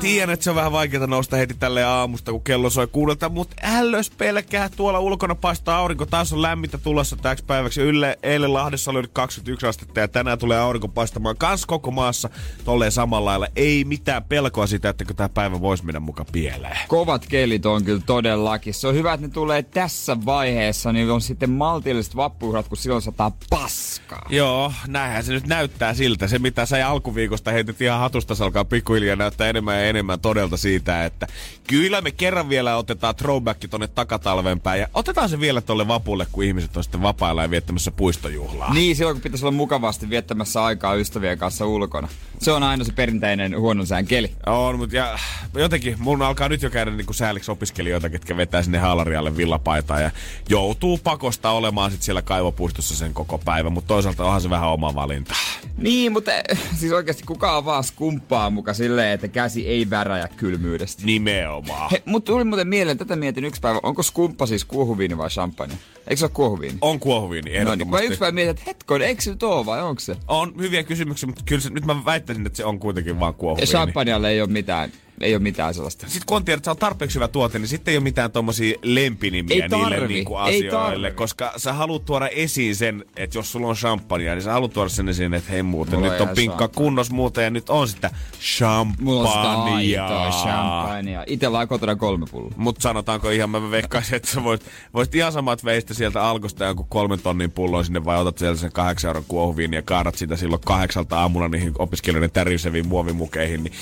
Tiedän, että se on vähän vaikeaa nousta heti tälle aamusta, kun kello soi kuudelta, mutta ällös pelkää. Tuolla ulkona paistaa aurinko. Taas on lämmintä tulossa täksi päiväksi. Ylle, eilen Lahdessa oli nyt 21 astetta ja tänään tulee aurinko paistamaan kans koko maassa tolleen samalla lailla. Ei mitään pelkoa sitä, että tämä päivä voisi mennä mukaan pieleen. Kovat kelit on kyllä todellakin. Se on hyvä, että ne tulee tässä vaiheessa, niin on sitten maltilliset vappujuhlat, kun silloin sataa paskaa. Joo, näinhän se nyt näyttää siltä. Se, mitä sä alkuviikosta heitit ihan hatusta, se alkaa pikkuhiljaa näyttää enemmän enemmän todelta siitä, että kyllä me kerran vielä otetaan throwback tonne takatalven päin ja otetaan se vielä tolle vapulle, kun ihmiset on sitten vapailla ja viettämässä puistojuhlaa. Niin, silloin kun pitäisi olla mukavasti viettämässä aikaa ystävien kanssa ulkona. Se on aina se perinteinen huonon sään keli. On, mutta ja, jotenkin mun alkaa nyt jo käydä niin kuin sääliksi opiskelijoita, ketkä vetää sinne haalarialle villapaitaan ja joutuu pakosta olemaan sitten siellä kaivopuistossa sen koko päivän, mutta toisaalta onhan se vähän oma valinta. Niin, mutta eh, siis oikeasti kukaan vaan skumppaa muka silleen, että käsi ei väräjä kylmyydestä. Nimenomaan. He, mutta tuli muuten mieleen, tätä mietin yksi päivä, onko skumppa siis kuohuviini vai champagne? Eikö se ole kuohuviini? On kuohuviini, No niin, ehdottomasti. mä yksi päivä mietin, että hetkon, eikö se nyt ole vai onko se? On hyviä kysymyksiä, mutta kyllä se, nyt mä väittäisin, että se on kuitenkin vaan Ja kuohuviini. champagnealle ei ole mitään, ei ole mitään sellaista. Sitten kun on tiedät, että se on tarpeeksi hyvä tuote, niin sitten ei ole mitään tommosia lempinimiä Ei niille tarvi, niinku ei asioille. tarvi. Koska sä haluat tuoda esiin sen, että jos sulla on champagnea, niin sä haluat tuoda sen esiin, että hei muuten, Mulla nyt on pinkka champagne. kunnos muuten ja nyt on sitä champagnea. champagnea. Itellä on kotona kolme pulloa. Mutta sanotaanko ihan, mä veikkaisin, että sä voisit, voisit ihan samat veistä sieltä alkosta jonkun kolmen tonnin pullon sinne, vai otat sieltä sen kahdeksan euron kuohuviin ja kaadat sitä silloin kahdeksalta aamulla niihin opiskelijoiden täriseviin muovimukeihin, niin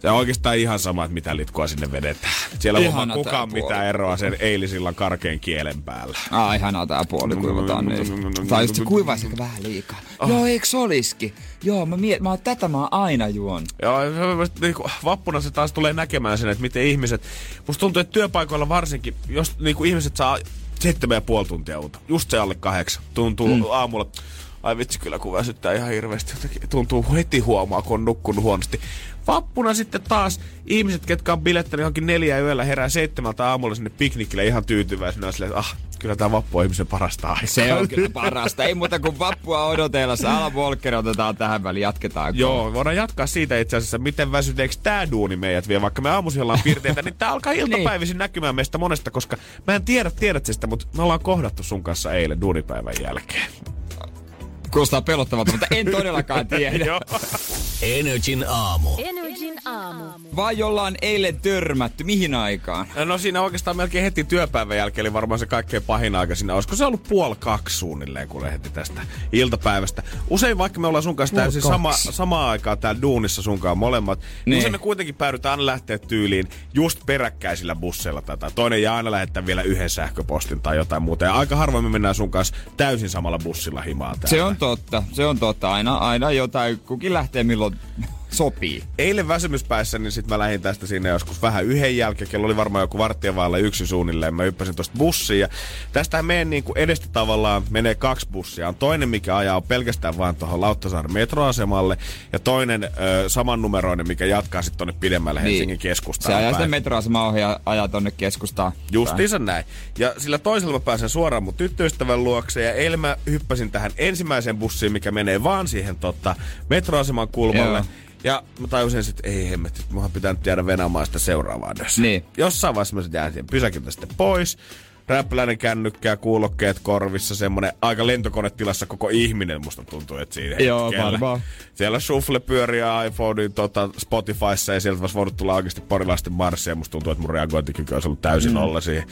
se on oikeastaan ihan sama, että mitä litkua sinne vedetään. Siellä ei tää kukaan puoli. mitään eroa sen eilisillan karkeen kielen päällä. Ai ihanaa tää puoli kuivataan niin. Tai just se kuivaisi ehkä vähän liikaa. Oh. Joo, eiks oliski? Joo, mä miet, mä oon tätä mä oon aina juon. Joo, se- niinku, vappuna se taas tulee näkemään sen, että miten ihmiset... Musta tuntuu, että työpaikoilla varsinkin, jos niinku, ihmiset saa seitsemän ja puoli tuntia unta, just se alle kahdeksan, tuntuu mm. aamulla, ai vitsi kyllä kun väsyttää ihan hirveästi, tuntuu heti huomaa, kun on nukkunut huonosti. Vappuna sitten taas ihmiset, ketkä on bilettänyt johonkin neljä yöllä, herää seitsemältä aamulla sinne piknikille ihan tyytyväisenä, silleen, että ah, kyllä tämä vappu on ihmisen parasta aikaa. Se on kyllä parasta. Ei muuta kuin vappua odotella. Alan Volker otetaan tähän väliin. Jatketaan. Joo, voidaan jatkaa siitä itse asiassa, miten väsyneeksi tää duuni meidät vie, vaikka me aamuisin ollaan piirteitä, niin tää alkaa iltapäivisin näkymään meistä monesta, koska mä en tiedä, tiedät sitä, mutta me ollaan kohdattu sun kanssa eilen duunipäivän jälkeen. Kuulostaa pelottavalta, mutta en todellakaan tiedä. Energin aamu. Energin aamu. Vai ollaan eilen törmätty? Mihin aikaan? No siinä oikeastaan melkein heti työpäivän jälkeen oli varmaan se kaikkein pahin aika siinä. Olisiko se ollut puoli kaksi suunnilleen, kun lähdettiin tästä iltapäivästä. Usein vaikka me ollaan sun kanssa täysin sama, samaa aikaa täällä duunissa sunkaan molemmat, niin. Niin. usein me kuitenkin päädytään aina lähteä tyyliin just peräkkäisillä busseilla tätä. Toinen jää aina lähettää vielä yhden sähköpostin tai jotain muuta. Ja aika harvoin me mennään sun kanssa täysin samalla bussilla himaan täällä. Se on totta. Se on totta. Aina, aina jotain. Kukin lähtee milloin sopii. Eilen väsymyspäissä, niin sitten mä lähdin tästä sinne joskus vähän yhden jälkeen. Kello oli varmaan joku varttia vailla yksi suunnilleen. Mä hyppäsin tosta bussiin ja tästä meidän niin kuin edestä tavallaan menee kaksi bussia. On toinen, mikä ajaa pelkästään vaan tuohon Lauttasaaren metroasemalle ja toinen ö, samannumeroinen, mikä jatkaa sitten tonne pidemmälle Helsingin Niin. keskustaan Se ajaa sitten metroasemaa ohi ja ajaa tonne keskustaan. Justiinsa näin. Ja sillä toisella mä pääsen suoraan mun tyttöystävän luokse ja eilen mä hyppäsin tähän ensimmäiseen bussiin, mikä menee vaan siihen tota, metroaseman kulmalle. Joo. Ja mä tajusin sitten, ei hemmetti, että munhan pitää nyt jäädä venaamaan sitä seuraavaa. Niin. Jossain vaiheessa mä siihen pysäkiltä sitten pois. Räppäläinen kännykkä, kuulokkeet korvissa, semmonen aika lentokonetilassa koko ihminen musta tuntuu, että siinä Joo, hetkellä. varmaan. Siellä shuffle pyörii iPhonein tota, Spotifyssa ja sieltä olisi voinut tulla oikeasti porilaisten marssia. Musta tuntuu, että mun reagointikyky olisi ollut täysin mm. olla siihen.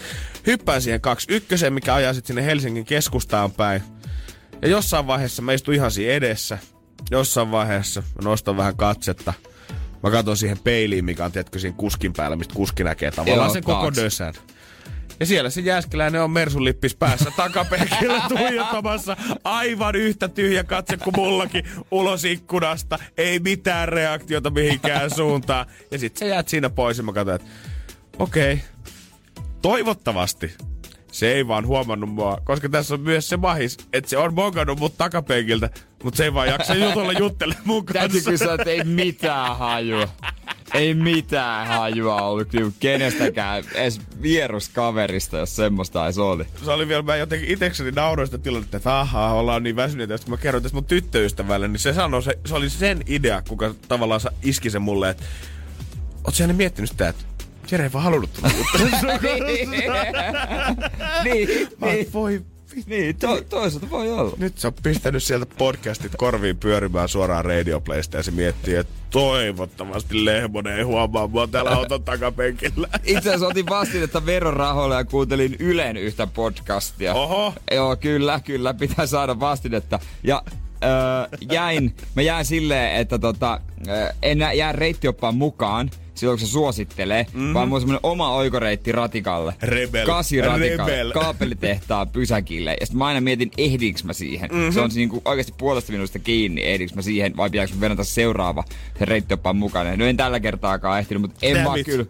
Hyppään siihen kaksi ykköseen, mikä ajaa sitten sinne Helsingin keskustaan päin. Ja jossain vaiheessa mä istun ihan siinä edessä. Jossain vaiheessa mä nostan vähän katsetta. Mä katson siihen peiliin, mikä on tiedätkö siinä kuskin päällä, mistä kuski näkee tavallaan Joo, sen koko taakse. dösän. Ja siellä se jääskeläinen on Mersun lippis päässä takapenkillä tuijottamassa. Aivan yhtä tyhjä katse kuin mullakin ulos ikkunasta. Ei mitään reaktiota mihinkään suuntaan. Ja sit sä jäät siinä pois ja mä katsoin, että okei, okay. toivottavasti se ei vaan huomannut mua, koska tässä on myös se mahis, että se on mongannut mut takapenkiltä Mutta se ei vaan jaksa jutella juttele mun Täytyy kanssa. kyllä sanoa, että ei mitään hajua. Ei mitään hajua ollut kyllä kenestäkään, edes vieruskaverista, jos semmoista edes oli. Se oli vielä, mä jotenkin itekseni nauroin sitä tilannetta, että ahaa, ollaan niin väsyneitä. Ja sitten kun mä kerroin tästä mun tyttöystävälle, niin se sanoi, se, se oli sen idea, kuka tavallaan iski sen mulle, että oot sä miettinyt sitä, että Jere ei vaan halunnut tulla juttelemaan sun kanssa. niin, Mä oon, Voi niin to, toisaalta voi olla. Nyt se on pistänyt sieltä podcastit korviin pyörimään suoraan radioplaysta ja se miettii, että toivottavasti Lehmonen ei huomaa mua täällä auton takapenkillä. Itse asiassa otin vastinetta verorahoilla ja kuuntelin Ylen yhtä podcastia. Oho. Joo, kyllä, kyllä, pitää saada vastinetta. Ja öö, jäin, mä jäin silleen, että tota, en jää reittioppaan mukaan, silloin kun se suosittelee, mm-hmm. vaan mulla on semmonen oma oikoreitti ratikalle. Rebel. Kasi ratikalle. Rebel. Kaapelitehtaan pysäkille. Ja sitten mä aina mietin, ehdinkö mä siihen. Mm-hmm. Se on niinku oikeasti puolesta minuutista kiinni, ehdinkö mä siihen, vai pitääkö mä venata seuraava se reittioppaan mukana. No en tällä kertaakaan ehtinyt, mutta en Damn mä it. kyllä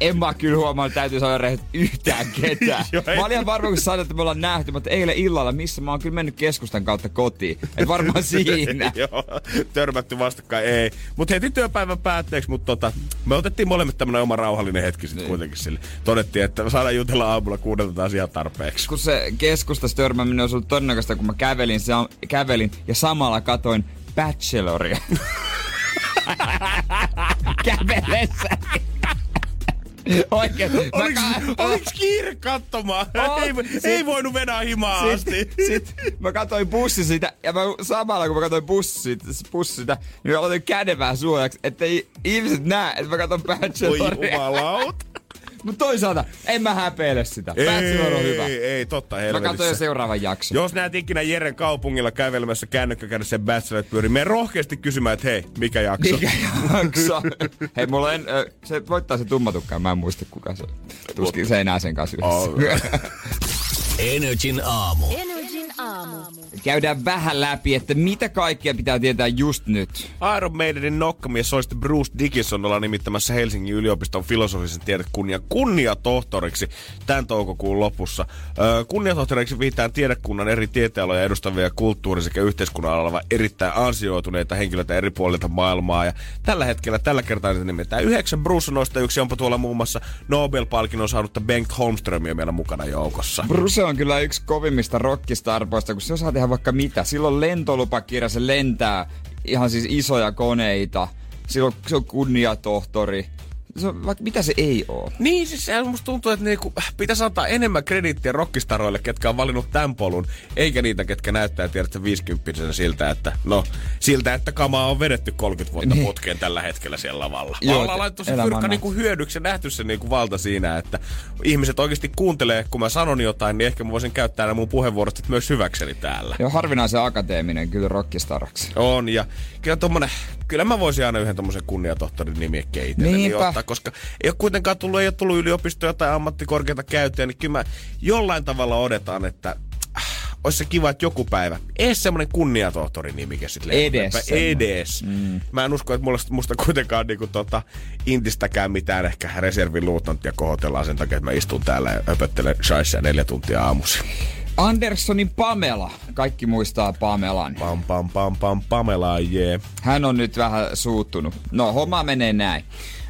en mä kyllä huomaa, että täytyy saada rehellisesti yhtään ketään. Joo, mä olin varma, kun sanoit, että me ollaan nähty, mutta eilen illalla, missä mä oon kyllä mennyt keskustan kautta kotiin. Et varmaan siinä. Joo, törmätty vastakkain, ei. Mutta heti työpäivän päätteeksi, mutta tota, me otettiin molemmat tämmönen oma rauhallinen hetki sitten kuitenkin sille. Todettiin, että saadaan jutella aamulla kuudelta taas ihan tarpeeksi. kun se keskustassa törmääminen olisi ollut todennäköistä, kun mä kävelin, sa- kävelin ja samalla katoin Bacheloria. Kävelessä. Oikein. Oliks, ka- oliks kiire katsomaan? On. ei, Sit- ei voinut venää himaa asti. Sitten sit mä katsoin bussi sitä, ja mä, samalla kun mä katsoin bussi, bussi sitä, niin mä aloitin kädevää suojaksi, ettei ihmiset näe, että mä katson Oi Bacheloria. jumalaut. Mutta toisaalta, en mä häpeile sitä. Bachelor on hyvä. Ei, ei, totta Mä katsoin jo helvetissä. seuraavan jakson. Jos näet ikinä Jeren kaupungilla kävelemässä kännykkä kädessä Bacheloret pyörii, mene rohkeasti kysymään, että hei, mikä jakso? Mikä jakso? Hei, mulla en, ö, se voittaa se tummatukkaan, mä en muista kuka se on. Tuskin se enää sen kanssa yhdessä. Energin aamu. Energin aamu. Käydään vähän läpi, että mitä kaikkea pitää tietää just nyt. Iron Maidenin nokkamies solisti Bruce Dickinson ollaan nimittämässä Helsingin yliopiston filosofisen tiedekunnian kunniatohtoriksi tämän toukokuun lopussa. Öö, kunniatohtoriksi viitään tiedekunnan eri tieteenaloja edustavia kulttuuri- sekä yhteiskunnan alalla erittäin ansioituneita henkilöitä eri puolilta maailmaa. Ja tällä hetkellä, tällä kertaa niitä nimetään yhdeksän. Bruce noista yksi, onpa tuolla muun muassa Nobel-palkinnon saanutta Bengt Holmströmiä meillä mukana joukossa. Bruce on kyllä yksi kovimmista rockistarpoista, kun se osaa tehdä vaikka mitä. Silloin lentolupakirja, se lentää ihan siis isoja koneita. Silloin se on kunniatohtori. Se on, vaikka mitä se ei oo. Niin, siis sehän musta tuntuu, että niinku, pitäisi antaa enemmän krediittiä rockistaroille, ketkä on valinnut tämän polun, eikä niitä, ketkä näyttää, tiedätkö, 50 siltä, että no, siltä, että kamaa on vedetty 30 vuotta Niin. putkeen tällä hetkellä siellä lavalla. Joo, Joo, ollaan laittu se fyrkka niinku hyödyksi ja nähty se niinku valta siinä, että ihmiset oikeasti kuuntelee, kun mä sanon jotain, niin ehkä mä voisin käyttää nämä mun puheenvuorot myös hyväkseni täällä. Ja harvinaisen akateeminen kyllä rockistaraksi. On, ja kyllä tommonen, kyllä mä voisin aina yhden tommosen kunniatohtorin nimiekkeen itselleni Niinpä. ottaa, koska ei ole kuitenkaan tullut, ei ole tullut yliopistoja tai ammattikorkeita käyttöä, niin kyllä mä jollain tavalla odotan, että äh, olisi se kiva, että joku päivä, edes semmonen kunniatohtorin nimike sit Edes. Edes. Mm. Mä en usko, että mulla, musta kuitenkaan niinku tota, intistäkään mitään ehkä reservin luutnanttia kohotellaan sen takia, että mä istun täällä ja höpöttelen shaissia neljä tuntia aamusi. Andersonin Pamela. Kaikki muistaa Pamelan. Pam pam pam pam Pamela, jee. Yeah. Hän on nyt vähän suuttunut. No, homma menee näin.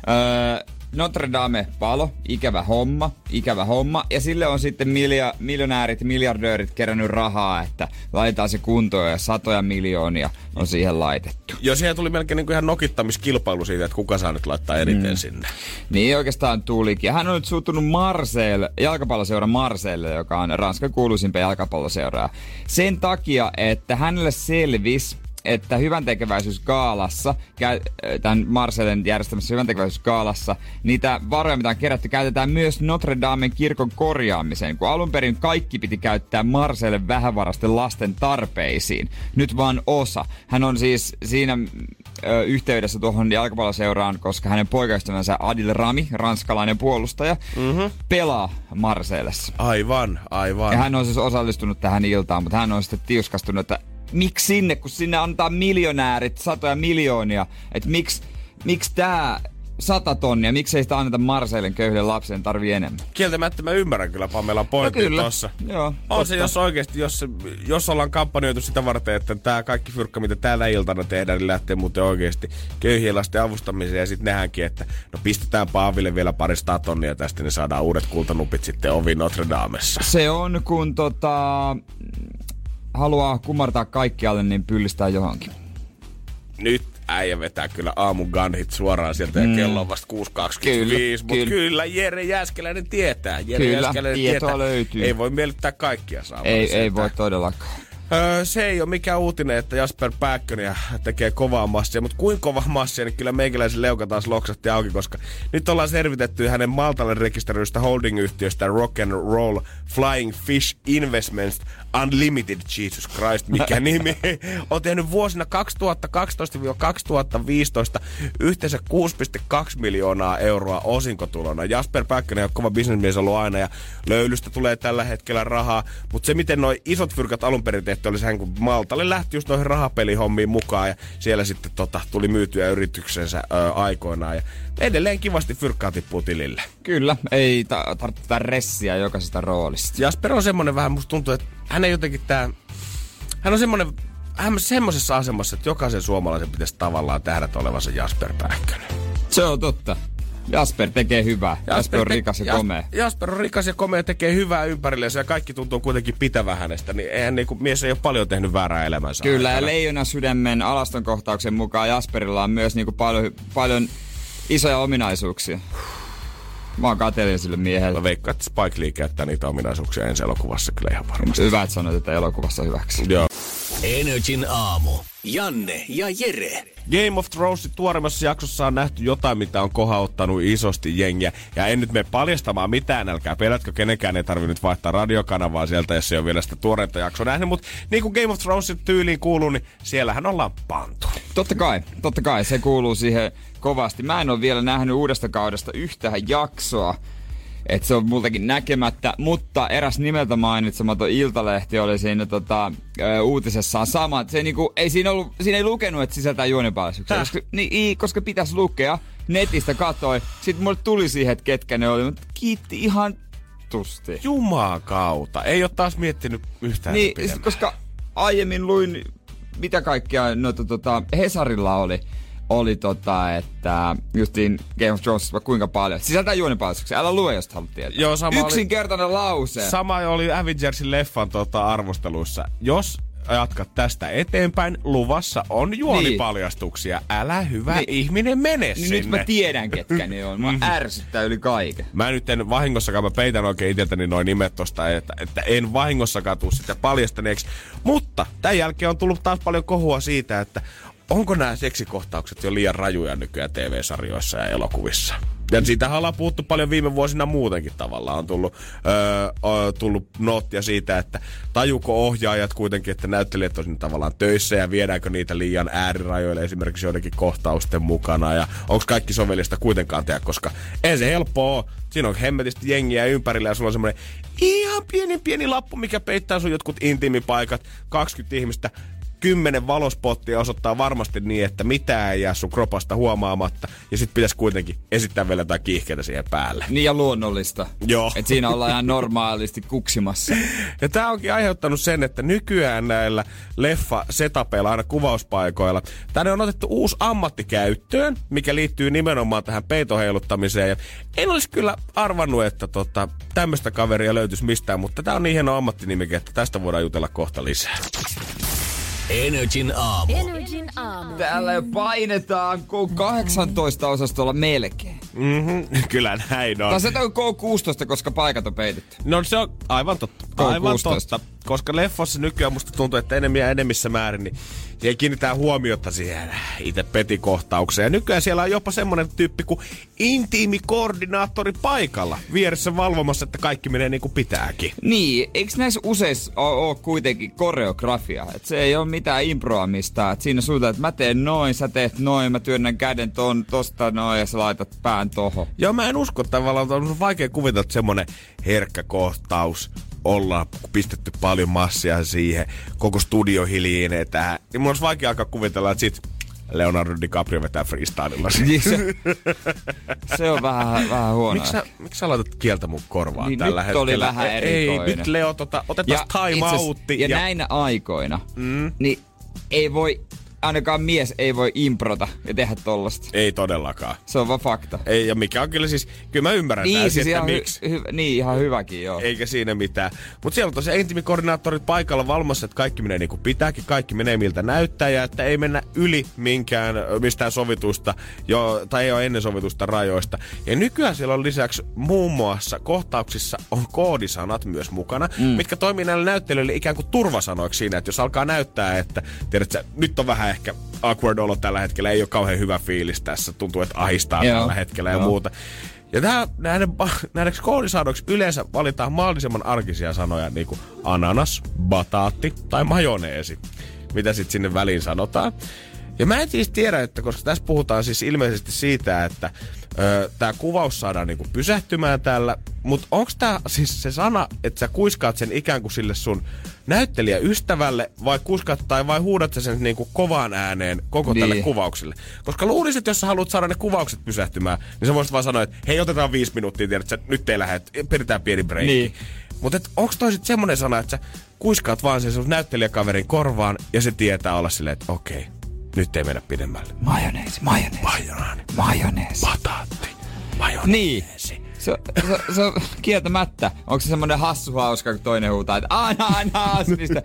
Öö, Notre Dame palo, ikävä homma, ikävä homma. Ja sille on sitten milja, miljonäärit, miljardöörit kerännyt rahaa, että laitetaan se kuntoon ja satoja miljoonia on siihen laitettu. Jo siihen tuli melkein niinku ihan nokittamiskilpailu siitä, että kuka saa nyt laittaa eniten mm. sinne. Niin oikeastaan tulikin. Ja Hän on nyt suuttunut Marseille, jalkapalloseura Marseille, joka on Ranskan kuuluisimpia jalkapalloseuraa. Sen takia, että hänelle selvisi, että hyvän tekeväisyysgaalassa, kä- tämän Marseillen järjestämässä hyvän tekeväisyysgaalassa, niitä varoja, mitä on kerätty, käytetään myös Notre Damen kirkon korjaamiseen, kun alun perin kaikki piti käyttää Marseille vähävarasten lasten tarpeisiin. Nyt vaan osa. Hän on siis siinä ö, yhteydessä tuohon jalkapalloseuraan, koska hänen poikaystävänsä Adil Rami, ranskalainen puolustaja, mm-hmm. pelaa Marseillessa. Aivan, aivan. Ja hän on siis osallistunut tähän iltaan, mutta hän on sitten tiuskastunut, että miksi sinne, kun sinne antaa miljonäärit satoja miljoonia, että miksi, miksi tämä sata tonnia. Miksei sitä anneta Marseillen köyhille lapsen tarvii enemmän? Kieltämättä mä ymmärrän kyllä Pamela pointin No kyllä. tossa. Joo, On totta. se, jos oikeesti, jos, jos ollaan kampanjoitu sitä varten, että tämä kaikki fyrkka, mitä täällä iltana tehdään, niin lähtee muuten oikeesti köyhien lasten avustamiseen. Ja sitten nähdäänkin, että no pistetään Paaville vielä pari tonnia tästä, niin saadaan uudet kultanupit sitten ovi Notre Damessa. Se on, kun tota, haluaa kumartaa kaikkialle, niin pyllistää johonkin. Nyt äijä vetää kyllä aamun gunhit suoraan sieltä ja kello on vasta 6.25. Kyllä, Mutta kyllä. kyllä Jere Jääskeläinen tietää. Jere Kyllä, Jääskeläinen tietoa tietää. löytyy. Ei voi miellyttää kaikkia saa. Ei, ei voi todellakaan. Öö, se ei ole mikään uutinen, että Jasper Pääkkönen tekee kovaa massia, mutta kuinka kova massia, niin kyllä meikäläisen leuka taas loksatti auki, koska nyt ollaan selvitetty hänen Maltalle rekisteröidystä holding-yhtiöstä Rock and Roll Flying Fish Investments Unlimited, Jesus Christ, mikä nimi, on tehnyt vuosina 2012-2015 yhteensä 6,2 miljoonaa euroa osinkotulona. Jasper Pääkkönen on kova bisnesmies ollut aina ja löylystä tulee tällä hetkellä rahaa, mutta se miten noin isot fyrkat alun perin tehty oli sehän, kun Maltalle lähti just noihin rahapelihommiin mukaan ja siellä sitten tota, tuli myytyä yrityksensä ö, aikoinaan ja edelleen kivasti fyrkkaa tippuu tilille. Kyllä, ei ta- tarvitse ressiä jokaisesta roolista. Jasper on semmonen vähän, musta tuntuu, että hän ei jotenkin tää, hän on semmonen, hän on semmoisessa asemassa, että jokaisen suomalaisen pitäisi tavallaan tähdätä olevansa Jasper Pääkkönen. Se on totta. Jasper tekee hyvää. Jasper, on te- rikas ja komea. Jasper on rikas ja komea, tekee hyvää ympärillensä ja kaikki tuntuu kuitenkin pitävän hänestä, niin eihän niinku, mies ei ole paljon tehnyt väärää elämänsä Kyllä, ja. Leijona sydämen alaston kohtauksen mukaan Jasperilla on myös niinku paljon, paljon isoja ominaisuuksia. Mä oon kateellinen sille miehelle. Mä veikkaan, että Spike Lee käyttää niitä ominaisuuksia ensi elokuvassa kyllä ihan varmasti. Hyvä, että sanoit, että elokuvassa hyväksi. Joo. Energin aamu. Janne ja Jere. Game of Thronesin tuoreimmassa jaksossa on nähty jotain, mitä on kohauttanut isosti jengiä. Ja en nyt mene paljastamaan mitään, älkää pelätkö, kenenkään ei tarvi nyt vaihtaa radiokanavaa sieltä, jos ei ole vielä sitä tuoreinta jaksoa nähnyt. Mutta niin kuin Game of Thronesin tyyliin kuuluu, niin siellähän ollaan pantu. Totta kai, totta kai, se kuuluu siihen kovasti. Mä en ole vielä nähnyt uudesta kaudesta yhtään jaksoa. Että se on multakin näkemättä, mutta eräs nimeltä mainitsematon Iltalehti oli siinä tota, uutisessaan sama. Se ei, niinku, ei siinä, ollut, siinä ei lukenut, että sisältää juonipalveluksia, koska, niin, koska pitäisi lukea. Netistä katoi, sitten mulle tuli siihen, että ketkä ne oli, mutta kiitti ihan tusti. Jumaa kautta. Ei ole taas miettinyt yhtään Niin, pidemmän. koska aiemmin luin, mitä kaikkea noita, tota, Hesarilla oli, oli tota, että justiin Game of Thrones kuinka paljon. Sisältää juonipalveluksia, älä lue, jos haluat tietää. Joo, sama oli- Yksinkertainen lause. Sama oli Avengersin leffan tota, arvosteluissa. Jos jatkat tästä eteenpäin, luvassa on juonipaljastuksia. Älä hyvä Niin. ihminen mene niin sinne. nyt mä tiedän, ketkä ne on. Mä ärsyttää yli kaiken. Mä nyt en vahingossakaan, mä peitän oikein itseltäni noin nimet tosta, että, että en vahingossakaan tuu sitä paljastaneeksi. Mutta tämän jälkeen on tullut taas paljon kohua siitä, että onko nämä seksikohtaukset jo liian rajuja nykyään TV-sarjoissa ja elokuvissa. Ja siitä ollaan puhuttu paljon viime vuosina muutenkin tavallaan. On tullut, öö, tullut noottia siitä, että tajuko ohjaajat kuitenkin, että näyttelijät on tavallaan töissä ja viedäänkö niitä liian äärirajoille esimerkiksi joidenkin kohtausten mukana. Ja onko kaikki sovellista kuitenkaan tehdä, koska ei se helppoa. Siinä on hemmetisti jengiä ympärillä ja sulla on semmoinen ihan pieni pieni lappu, mikä peittää sun jotkut intiimipaikat. 20 ihmistä kymmenen valospottia osoittaa varmasti niin, että mitään ei jää sun kropasta huomaamatta. Ja sit pitäisi kuitenkin esittää vielä jotain kiihkeitä siihen päälle. Niin ja luonnollista. Joo. Et siinä ollaan ihan normaalisti kuksimassa. Ja tämä onkin aiheuttanut sen, että nykyään näillä leffa setapeilla aina kuvauspaikoilla, tänne on otettu uusi ammatti käyttöön, mikä liittyy nimenomaan tähän peitoheiluttamiseen. Ja en olisi kyllä arvannut, että tota, tämmöistä kaveria löytyisi mistään, mutta tämä on niin hieno ammattinimike, että tästä voidaan jutella kohta lisää. Energin aamu. Energin aamu. Täällä jo painetaan K18 osastolla melkein. Mm-hmm, kyllä näin on. Tai se on K16, koska paikat on peitetty. No se on aivan totta. Aivan K16. totta. Koska leffossa nykyään musta tuntuu, että enemmän ja enemmissä määrin, niin siihen kiinnitetään huomiota siihen itse petikohtaukseen. Ja nykyään siellä on jopa semmonen tyyppi kuin intiimikoordinaattori paikalla vieressä valvomassa, että kaikki menee niin kuin pitääkin. Niin, eikö näissä useissa ole kuitenkin koreografia? Et se ei ole mitään improamista. Et siinä suutaan, että mä teen noin, sä teet noin, mä työnnän käden ton, tosta noin ja sä laitat pään tohon. Joo, mä en usko tavallaan, että on vaikea kuvitella, että semmonen herkkä kohtaus ollaan pistetty paljon massia siihen, koko studio hiljenee tähän. Niin mun olisi vaikea alkaa kuvitella, että sit Leonardo DiCaprio vetää freestylilla. Niin se, se on vähän, vähän huono. Miksi sä, miksi sä laitat kieltä mun korvaan Niin tällä nyt hetkellä? oli vähän Ei, erikoinen. nyt Leo, tota, otetaan time outti. Ja, ja näinä aikoina, mm. niin ei voi, ainakaan mies ei voi improta ja tehdä tollasta. Ei todellakaan. Se on vaan fakta. Ei, ja mikä on kyllä siis, kyllä mä ymmärrän Niin, siis että miksi. hy, hy, niin, ihan hyväkin, joo. Eikä siinä mitään. Mutta siellä on tosiaan intimikoordinaattorit paikalla valmassa, että kaikki menee niin kuin pitääkin, kaikki menee miltä näyttää ja että ei mennä yli minkään, mistään sovitusta, jo, tai ei ole ennen sovitusta rajoista. Ja nykyään siellä on lisäksi muun muassa kohtauksissa on koodisanat myös mukana, mm. mitkä toimii näille näyttelijöille ikään kuin turvasanoiksi siinä, että jos alkaa näyttää, että tiedätkö, nyt on vähän ehkä awkward olo tällä hetkellä, ei ole kauhean hyvä fiilis tässä, tuntuu, että ahistaa Joo. tällä hetkellä ja Joo. muuta. Ja tää, näiden, näideksi koodisanoiksi yleensä valitaan mahdollisimman arkisia sanoja, niin kuin ananas, bataatti tai majoneesi, mitä sitten sinne väliin sanotaan. Ja mä en siis tiedä, että koska tässä puhutaan siis ilmeisesti siitä, että tämä kuvaus saadaan niinku pysähtymään täällä, mutta onko tämä siis se sana, että sä kuiskaat sen ikään kuin sille sun näyttelijäystävälle, vai kuiskaat tai vai huudat sä sen niinku kovaan ääneen koko niin. tälle kuvaukselle? Koska luulisin, että jos sä haluat saada ne kuvaukset pysähtymään, niin sä voisit vaan sanoa, että hei otetaan viisi minuuttia, tiedät, sä, nyt ei lähde, pidetään pieni breikki. Niin. Mutta onko toi sitten semmonen sana, että sä kuiskaat vaan sen sun näyttelijäkaverin korvaan ja se tietää olla silleen, että okei, nyt ei mennä pidemmälle. Majoneesi, majoneesi, Majonaani, majoneesi. bataatti, majoneesi. Niin. Se, se, se on kieltämättä. Onko se semmonen hassu hauska, kun toinen huutaa, että ananas, mistä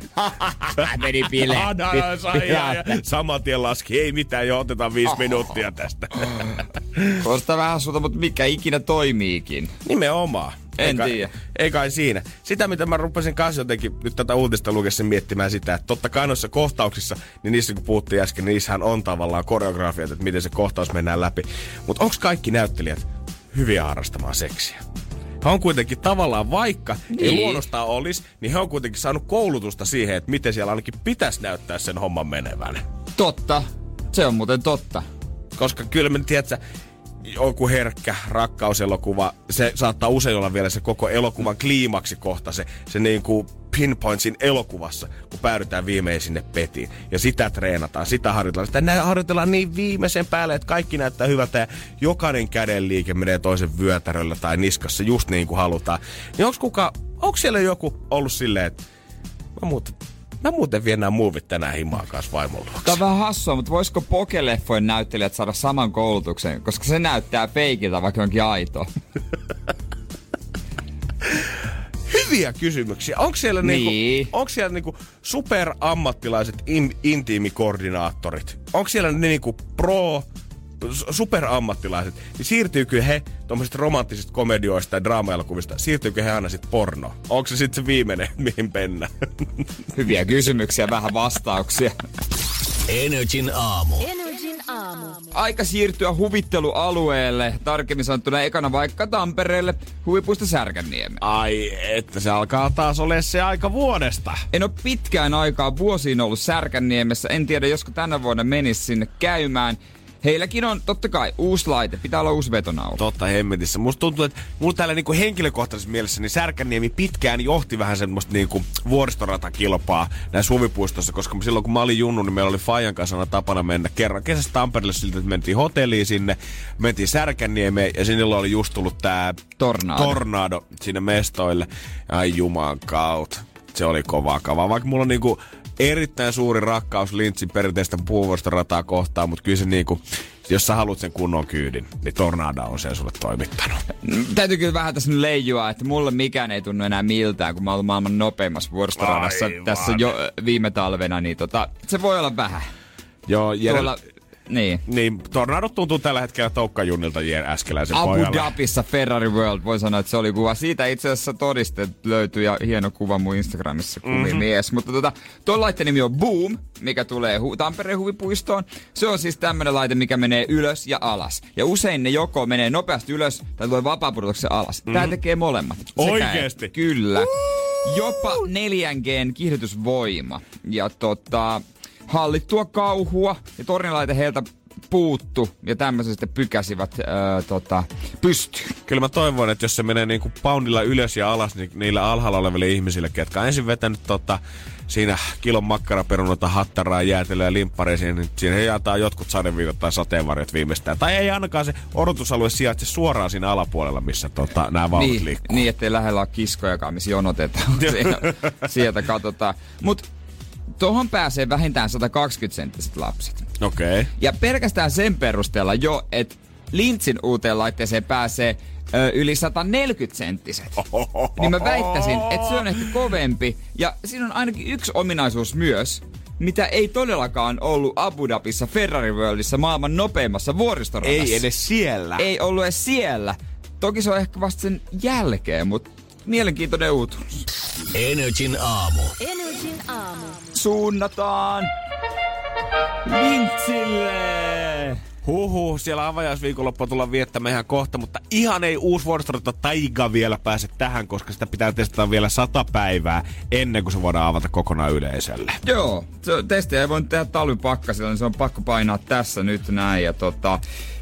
meni pile. Ananas. Saman tien laski, ei mitään, jo otetaan viisi minuuttia tästä. Kuulostaa vähän hassulta, mutta mikä ikinä toimiikin. Nimenomaan. En tiedä. Ei kai siinä. Sitä, mitä mä rupesin kanssa jotenkin nyt tätä uutista lukeessa miettimään sitä, että totta kai noissa kohtauksissa, niin niissä kun puhuttiin äsken, niin niissähän on tavallaan koreografiat, että miten se kohtaus mennään läpi. Mutta onko kaikki näyttelijät hyviä harrastamaan seksiä? He on kuitenkin tavallaan, vaikka niin. ei luonnostaan olisi, niin he on kuitenkin saanut koulutusta siihen, että miten siellä ainakin pitäisi näyttää sen homman menevän. Totta. Se on muuten totta. Koska kyllä me tiedätkö, joku herkkä rakkauselokuva, se saattaa usein olla vielä se koko elokuvan kliimaksi kohta, se, se niin kuin pinpoint siinä elokuvassa, kun päädytään viimein sinne petiin. Ja sitä treenataan, sitä harjoitellaan. Sitä nä- harjoitellaan niin viimeisen päälle, että kaikki näyttää hyvältä ja jokainen kädenliike menee toisen vyötäröllä tai niskassa just niin kuin halutaan. Niin onko kuka, onko siellä joku ollut silleen, että mä muuten, mä muuten vien nämä muuvit tänään himaan kanssa vaimon luokse. Tämä on vähän hassua, mutta voisiko pokeleffojen näyttelijät saada saman koulutuksen? Koska se näyttää feikiltä, vaikka onkin aito. hyviä kysymyksiä. Onko siellä, Niin. niinku, onko siellä niinku superammattilaiset in, intiimikoordinaattorit? Onko siellä ne niinku pro superammattilaiset, niin siirtyykö he tuommoisista romanttisista komedioista ja draama-elokuvista, siirtyykö he aina sitten porno? Onko se sitten se viimeinen, mihin mennä? Hyviä kysymyksiä, vähän vastauksia. Energin aamu. Energin aamu. Aika siirtyä huvittelualueelle, tarkemmin sanottuna ekana vaikka Tampereelle, huvipuista Särkänniemeen. Ai, että se alkaa taas ole se aika vuodesta. En ole pitkään aikaa vuosiin ollut Särkänniemessä. En tiedä, josko tänä vuonna menisi sinne käymään. Heilläkin on totta kai uusi laite. Pitää olla uusi vetonauha. Totta hemmetissä. Musta tuntuu, että mulla täällä niinku henkilökohtaisessa mielessä niin Särkänniemi pitkään johti vähän semmoista niinku vuoristoratakilpaa näissä huvipuistossa, koska silloin kun mä olin junnu, niin meillä oli Fajan kanssa aina tapana mennä kerran kesästä Tampereelle siltä, että mentiin hotelliin sinne, mentiin Särkänniemeen ja sinne oli just tullut tää Tornado. tornado sinne mestoille. Ai juman kautta. Se oli kovaa kavaa. Vaikka mulla on niinku erittäin suuri rakkaus Lintsin perinteistä puuvuoristorataa kohtaan, mutta kyllä se niinku, jos sä haluat sen kunnon kyydin, niin Tornado on sen sulle toimittanut. Täytyy kyllä vähän tässä nyt leijua, että mulle mikään ei tunnu enää miltään, kun mä oon maailman nopeimmassa vuoristoradassa Aivan. tässä jo viime talvena, niin tota, se voi olla vähän. Joo, Jere, Tuolla, niin. niin, Tornado tuntuu tällä hetkellä Toukka Junnilta Jere Äskeläisen Abu pojalle. Dhabissa Ferrari World, voi sanoa, että se oli kuva. Siitä itse asiassa todisteet löytyy ja hieno kuva mun Instagramissa Mhm. kuvimies. mies. Mutta tota, tuon laitteen nimi on Boom, mikä tulee hu- Tampereen huvipuistoon. Se on siis tämmönen laite, mikä menee ylös ja alas. Ja usein ne joko menee nopeasti ylös tai tulee vapaapudotuksen alas. Tää tekee molemmat. Oikeesti? Kyllä. Jopa 4Gn kiihdytysvoima. Ja tota, hallittua kauhua ja tornilaite heiltä puuttu ja tämmöisen sitten pykäsivät öö, tota, pystyyn. Kyllä mä toivon, että jos se menee niinku poundilla ylös ja alas, niin niillä alhaalla oleville ihmisille, ketkä on ensin vetänyt tota, siinä kilon makkaraperunota, hattaraa, jäätelöä ja limppareisiin, niin siihen jaetaa jotkut sadeviikot tai sateenvarjot viimeistään. Tai ei ainakaan se odotusalue sijaitse suoraan siinä alapuolella, missä tota, nämä vauvat Niin, liikkuu. niin, ettei lähellä ole kiskojakaan, missä jonotetaan. Sieltä katsotaan. Mutta tuohon pääsee vähintään 120-senttiset lapset. Okei. Okay. Ja pelkästään sen perusteella jo, että Lintsin uuteen laitteeseen pääsee ö, yli 140-senttiset. Niin mä väittäisin, että se on ehkä kovempi. Ja siinä on ainakin yksi ominaisuus myös, mitä ei todellakaan ollut Abu Dhabissa Ferrari Worldissa maailman nopeimmassa vuoristoradassa. Ei edes siellä. Ei ollut edes siellä. Toki se on ehkä vasta sen jälkeen, mutta mielenkiintoinen uutuus. Energin aamu. Energin aamu. Suunnataan Lintsille! Huhu, siellä avajaisviikonloppua tullaan viettämään ihan kohta, mutta ihan ei uusi vuoristorata Taiga vielä pääse tähän, koska sitä pitää testata vielä sata päivää ennen kuin se voidaan avata kokonaan yleisölle. Joo, se, testiä ei voi tehdä talvipakkasilla, niin se on pakko painaa tässä nyt näin. Ja tota,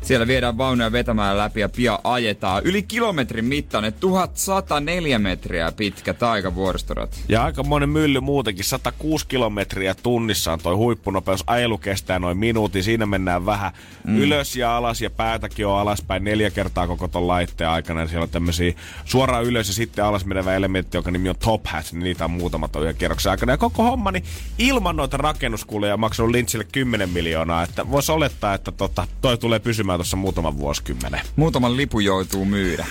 siellä viedään vaunuja vetämään läpi ja pian ajetaan. Yli kilometrin mittainen, 1104 metriä pitkä taikavuoristorat. Ja aika monen mylly muutenkin, 106 kilometriä tunnissa on toi huippunopeus. Ajelu kestää noin minuutin, siinä mennään vähän mm. ylös ja alas ja päätäkin on alaspäin neljä kertaa koko ton laitteen aikana. Ja siellä on tämmöisiä suoraan ylös ja sitten alas menevä elementti, joka nimi on Top Hat, niin niitä on muutama yhden kierroksen aikana. Ja koko homma, niin ilman noita rakennuskuluja on maksanut Lynchille 10 miljoonaa. Että voisi olettaa, että tota, toi tulee pysymään tuossa muutaman vuosikymmenen. Muutaman lipu joutuu myydä.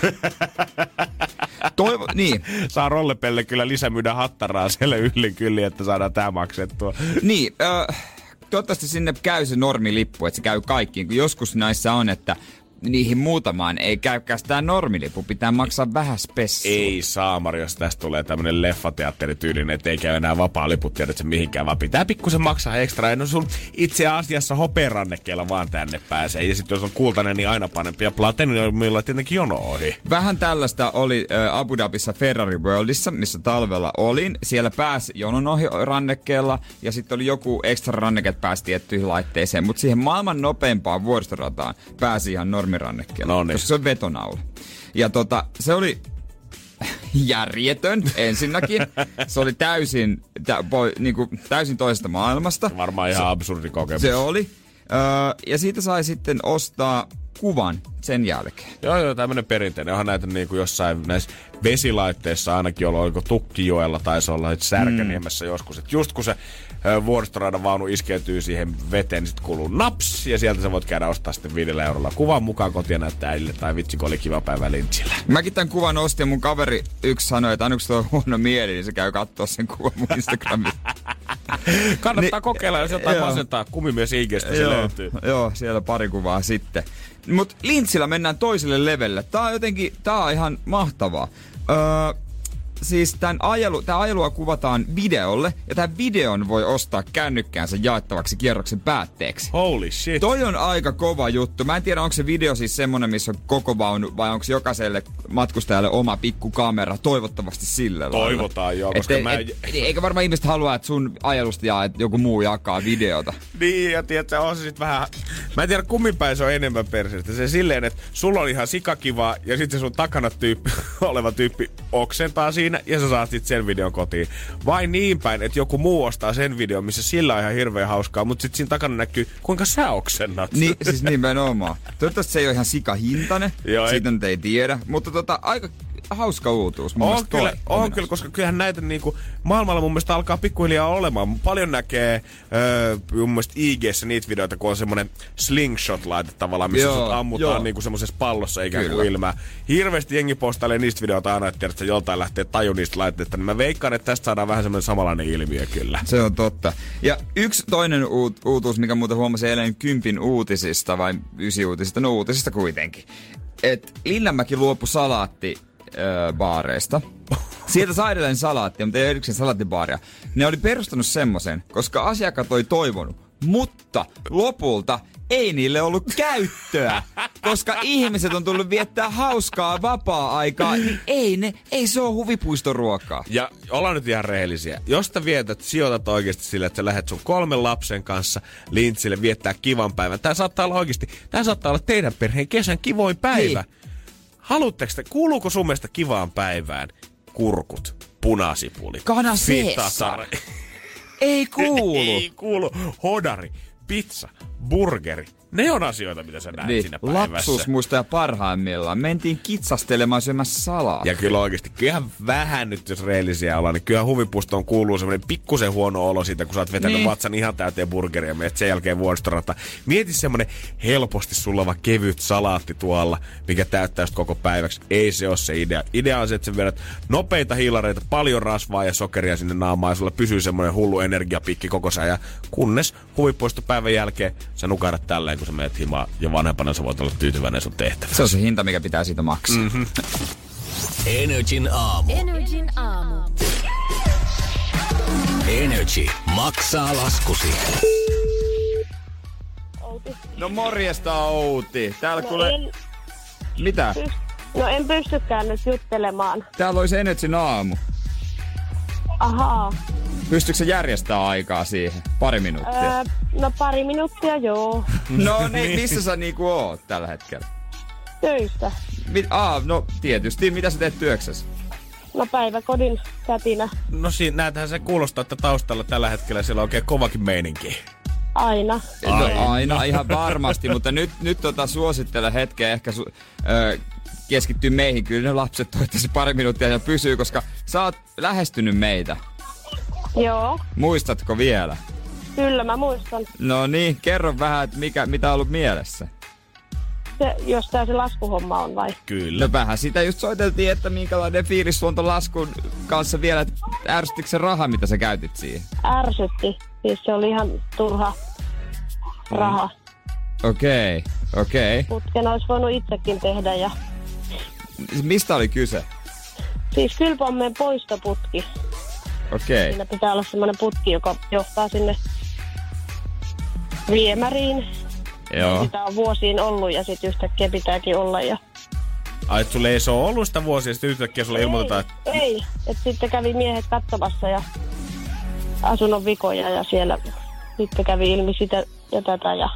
Toivo, niin, Saa rollepelle kyllä lisämyydä hattaraa siellä yllin kyllä, että saadaan tää maksettua. niin ö, toivottavasti sinne käy se normilippu, että se käy kaikkiin. Kun joskus näissä on, että niihin muutamaan ei käykään sitä normilippu, pitää maksaa vähän spessua. Ei saamari, jos tästä tulee tämmönen leffateatterityylinen, että ei käy enää vapaa liput tiedät sen mihinkään, vaan pitää pikkusen maksaa ekstra. No sun itse asiassa hoperannekkeella vaan tänne pääsee. Ja sitten jos on kultainen, niin aina parempi. Ja platinumilla tietenkin jono ohi. Vähän tällaista oli ä, Abu Dhabissa Ferrari Worldissa, missä talvella olin. Siellä pääsi jonon ohi rannekkeella ja sitten oli joku ekstra ranneke, että pääsi tiettyihin laitteeseen. Mutta siihen maailman nopeimpaan vuoristorataan pääsi ihan normirannekkeella, No niin. koska se on vetonaula. Ja tota, se oli järjetön ensinnäkin. Se oli täysin, tä, po, niinku, täysin toisesta maailmasta. Varmaan ihan absurdi kokemus. Se oli. Öö, ja siitä sai sitten ostaa kuvan sen jälkeen. Joo, joo, tämmönen perinteinen. Onhan näitä niin kuin jossain näissä vesilaitteissa ainakin ollut, oliko Tukkijoella taisi olla Särkäniemessä mm. joskus. Että just kun se ö, vuoristoradan vaunu iskeytyy siihen veteen, niin sitten kuuluu naps, ja sieltä sä voit käydä ostaa sitten viidellä eurolla kuvan mukaan kotiin näyttää äidille, tai vitsi, kun oli kiva päivä Lynchillä. Mäkin tämän kuvan ostin ja mun kaveri yksi sanoi, että aina kun sulla on huono mieli, niin se käy katsoa sen kuvan mun Instagramista. Kannattaa Niin, kokeilla, jos jotain joo. masentaa. Kumimies Igestä se joo, löytyy. joo, siellä pari kuvaa sitten. Mut Lintsillä mennään toiselle levelle. Tää on jotenkin, tää on ihan mahtavaa. Öö, siis tämän ajelu, tää ajelua kuvataan videolle, ja tämän videon voi ostaa kännykkäänsä jaettavaksi kierroksen päätteeksi. Holy shit. Toi on aika kova juttu. Mä en tiedä, onko se video siis semmonen, missä on koko vaunu, vai onko jokaiselle matkustajalle oma pikku kamera. Toivottavasti sillä lailla. Toivotaan joo, koska et, mä... et, et, eikä varmaan ihmiset halua, että sun ajelusta jaa, että joku muu jakaa videota. Niin, ja tiedätkö, on se sit vähän... Mä en tiedä, kummin päin se on enemmän perseestä. Se silleen, että sulla on ihan sikakivaa, ja sitten sun takana tyyppi, oleva tyyppi oksentaa siinä, ja sä saat sit sen videon kotiin. Vai niin päin, että joku muu ostaa sen videon, missä sillä on ihan hirveän hauskaa, mutta sitten siinä takana näkyy, kuinka sä oksennat. Niin, siis nimenomaan. Toivottavasti se ei ole ihan sikahintainen. Joo, ei- Siitä nyt ei tiedä. Mutta tota, aika hauska uutuus. Mun On kyllä, toi on kyllä, koska kyllähän näitä niinku, maailmalla mun mielestä alkaa pikkuhiljaa olemaan. Paljon näkee öö, mun mielestä IGssä niitä videoita, kun on semmonen slingshot-laite tavallaan, missä Joo, sut ammutaan joo. niinku semmoisessa pallossa ikään kuin Kyllä. ilmää. Hirveästi jengi postailee niistä videoita aina, että tiedät, että joltain lähtee taju niistä laitteista. Niin mä veikkaan, että tästä saadaan vähän semmoinen samanlainen ilmiö kyllä. Se on totta. Ja yksi toinen uut, uutuus, mikä muuten huomasin eilen kympin uutisista vai ysi uutisista, no uutisista kuitenkin. Et Linnanmäki luopui salaatti öö, baareista. Sieltä sai edelleen salaattia, mutta ei erikseen salaattibaaria. Ne oli perustanut semmoisen, koska asiakkaat oli toivonut. Mutta lopulta ei niille ollut käyttöä. koska ihmiset on tullut viettää hauskaa vapaa-aikaa, niin ei, ne, ei se ole huvipuistoruokaa. Ja ollaan nyt ihan rehellisiä. Jos sä vietät, sijoitat oikeasti sille, että sä lähdet sun kolmen lapsen kanssa lintsille viettää kivan päivän. Tää saattaa olla oikeasti, tää saattaa olla teidän perheen kesän kivoin päivä. Niin. Haluatteko te, kuuluuko sun mielestä kivaan päivään kurkut, punasipuli, Kana fetatar- Ei kuulu. Ei kuulu. Hodari, pizza, burgeri. Ne on asioita, mitä sä näet Niin, siinä päivässä. lapsuusmuistoja parhaimmillaan. Mentiin kitsastelemaan syömässä salaa. Ja kyllä oikeasti, kyllähän vähän nyt, jos rehellisiä ollaan, niin kyllä huvipustoon kuuluu semmoinen pikkusen huono olo siitä, kun sä oot vetänyt Niin. vatsan ihan täyteen burgeria ja sen jälkeen vuoristorata. Mieti semmoinen helposti sulava kevyt salaatti tuolla, mikä täyttää koko päiväksi. Ei se ole se idea. Idea on se, että sä vedät nopeita hiilareita, paljon rasvaa ja sokeria sinne naamaan ja sulla pysyy semmoinen hullu energiapikki koko ajan. Kunnes huvipuistopäivän jälkeen sä nukahdat tälleen, kun sä menet himaan ja vanhempana sä voit olla tyytyväinen sun tehtävään. Se on se hinta, mikä pitää siitä maksaa. Mm-hmm. Energin aamu. Energin aamu. Energy maksaa laskusi. No morjesta Outi. Täällä No kuule... en, Mitä? no en pystykään nyt juttelemaan. Täällä olisi Energyn aamu. Ahaa. Pystyykö se järjestää aikaa siihen? Pari minuuttia. Öö, no pari minuuttia, joo. No niin, missä sä niinku oot tällä hetkellä? Töistä. Mit, aa, no tietysti. Mitä sä teet työksessä? No päiväkodin kätinä. No siinä näetähän se kuulostaa, että taustalla tällä hetkellä siellä on oikein kovakin meininki. Aina. No aina ihan varmasti, mutta nyt, nyt tota suosittelen hetkeä ehkä su, ö, keskittyy meihin. Kyllä ne lapset toivottavasti pari minuuttia ja pysyy, koska sä oot lähestynyt meitä. Joo. Muistatko vielä? Kyllä mä muistan. No niin, kerro vähän, että mikä, mitä on ollut mielessä. Se, jos tää se laskuhomma on vai? Kyllä. No vähän sitä just soiteltiin, että minkälainen fiilis sulla on laskun kanssa vielä, että ärsyttikö se raha, mitä sä käytit siihen? Ärsytti. Siis se oli ihan turha raha. Okei, okay, okei. Okay. Putken olisi voinut itsekin tehdä ja... Mistä oli kyse? Siis kylpommeen poistoputki. Okei. Siinä pitää olla semmoinen putki, joka johtaa sinne viemäriin. Joo. Sitä on vuosiin ollut ja sitten yhtäkkiä pitääkin olla. Ja... Ai, et sulle ei se ole ollut sitä vuosia, sitten yhtäkkiä sulle ilmoitetaan, että Ei, ei. Et sitten kävi miehet katsomassa ja asunnon vikoja ja siellä sitten kävi ilmi sitä ja tätä ja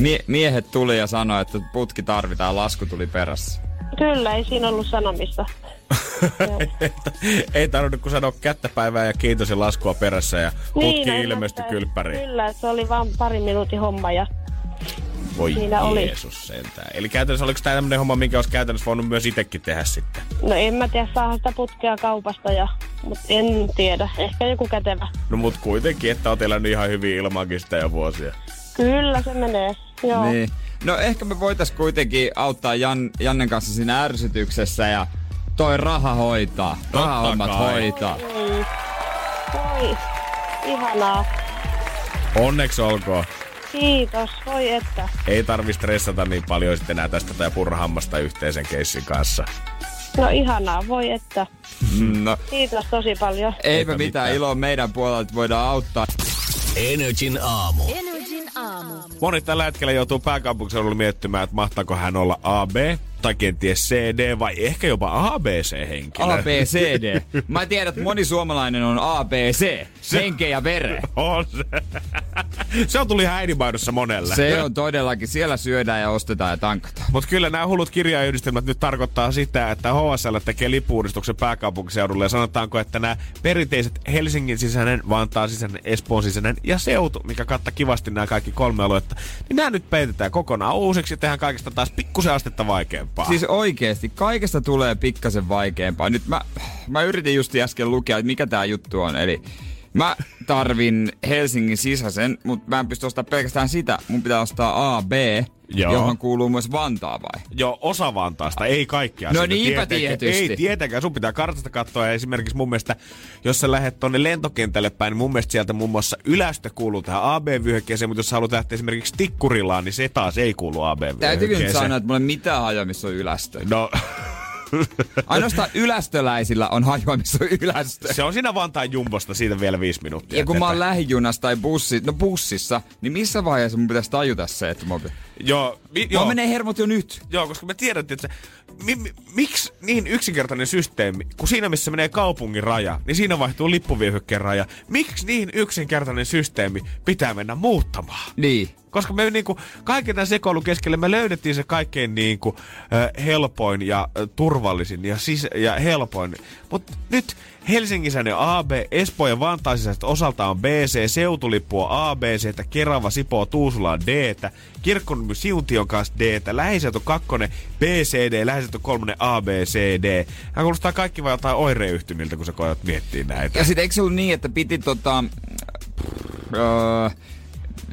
Mie- miehet tuli ja sanoi, että putki tarvitaan, lasku tuli perässä. Kyllä ei siinä ollut sanomista. Ei tarvinnut kuin sanoa kättäpäivää ja kiitos ja laskua perässä ja putki ilmestyi että- kylppäriin. Kyllä, se oli vain parin minuutin homma ja Voi siinä oli. Jeesus sentään. Eli käytännössä oliko tämä tämmöinen homma, minkä olisi käytännössä voinut myös itsekin tehdä sitten? no en mä tiedä saada sitä putkea kaupasta ja mutta en tiedä. Ehkä joku kätevä. No mut kuitenkin, että oot elänyt ihan hyvin ilmankin sitä jo vuosia. Kyllä se menee. Joo. Niin. No ehkä me voitais kuitenkin auttaa Jan, Jannen kanssa siinä ärsytyksessä ja toi raha hoitaa. Rahahommat hoitaa. Ei. Voi. Ihanaa. Onneksi olkoon. Kiitos. Voi että. Ei tarvi stressata niin paljon sitten enää tästä tai purrahammasta yhteisen keissin kanssa. No ihanaa. Voi että. No, Kiitos tosi paljon. eipä Eipä mitään mitään. iloa meidän puolelta, että voidaan auttaa. Energin aamu. Energin aamu. Moni tällä hetkellä joutuu pääkaupunkiseudulla miettimään, että mahtaako hän olla AB tai kenties CD vai ehkä jopa ABC-henkilö. A, B, C, D. Mä tiedän, että moni suomalainen on A, B, C. Henke ja vere. On se. se on tuli ihan äidinmaidossa monelle. Se on todellakin. Siellä syödään ja ostetaan ja tankataan. Mutta kyllä nämä hullut kirjayhdistelmät nyt tarkoittaa sitä, että HSL tekee lippuudistuksen pääkaupunkiseudulle ja sanotaanko, että nämä perinteiset Helsingin sisäinen, Vantaan sisäinen, Espoon sisäinen ja seutu, mikä kattaa kivasti nämä kaikki kolme aluetta, niin nämä nyt peitetään kokonaan uusiksi ja tehdään kaikista taas pikkusen astetta vaikeampaa. Siis oikeesti, kaikesta tulee pikkasen vaikeampaa. Nyt mä, mä yritin just äsken lukea, että mikä tää juttu on. Eli mä tarvin Helsingin sisäisen, mutta mä en pysty ostamaan pelkästään sitä. Mun pitää ostaa A, B, Joo. johon kuuluu myös Vantaa vai? Jo osa Vantaasta, ei kaikkia. No niinpä tietysti. Ei tietenkään, sun pitää kartasta katsoa ja esimerkiksi mun mielestä, jos sä lähdet tonne lentokentälle päin, niin mun mielestä sieltä muun muassa Ylästö kuuluu tähän AB-vyöhykkeeseen, mutta jos sä haluat lähteä esimerkiksi Tikkurillaan, niin se taas ei kuulu Täytyykö nyt AB-vyöhykkeeseen. sanoa, että mulla ei mitään hajoa, missä on ylästö. No, Ainoastaan ylästöläisillä on hajoa, missä on ylästö. se on siinä Vantaan jumbosta, siitä vielä viisi minuuttia. Ja kun mä oon lähijunassa tai bussi, no bussissa, niin missä vaiheessa mun pitäisi tajuta se, että mä Joo, mi, Joo. joo. menee hermot jo nyt. Joo, koska me tiedettiin, että mi, mi, miksi niin yksinkertainen systeemi, kun siinä missä menee kaupungin raja, niin siinä vaihtuu lippuvyöhykkeen raja. Miksi niin yksinkertainen systeemi pitää mennä muuttamaan? Niin. Koska me niinku, kaiken tämän sekoilun keskelle me löydettiin se kaikkein niinku, helpoin ja turvallisin ja, sis- ja helpoin. Mutta nyt Helsingissä ne A, B, Espoo ja Vantaan sisäiset osalta on BC, seutulippu on A, B, C, että Kerava, Sipoo, Tuusula on D, Kirkkonummi Siuntion kanssa D, että Lähiseutu 2, BCD, Lähiseutu 3, A, B, C, D. Hän kuulostaa kaikki vaan jotain oireyhtymiltä, kun sä koetat miettiä näitä. Ja sitten eikö se ollut niin, että piti tota, öö,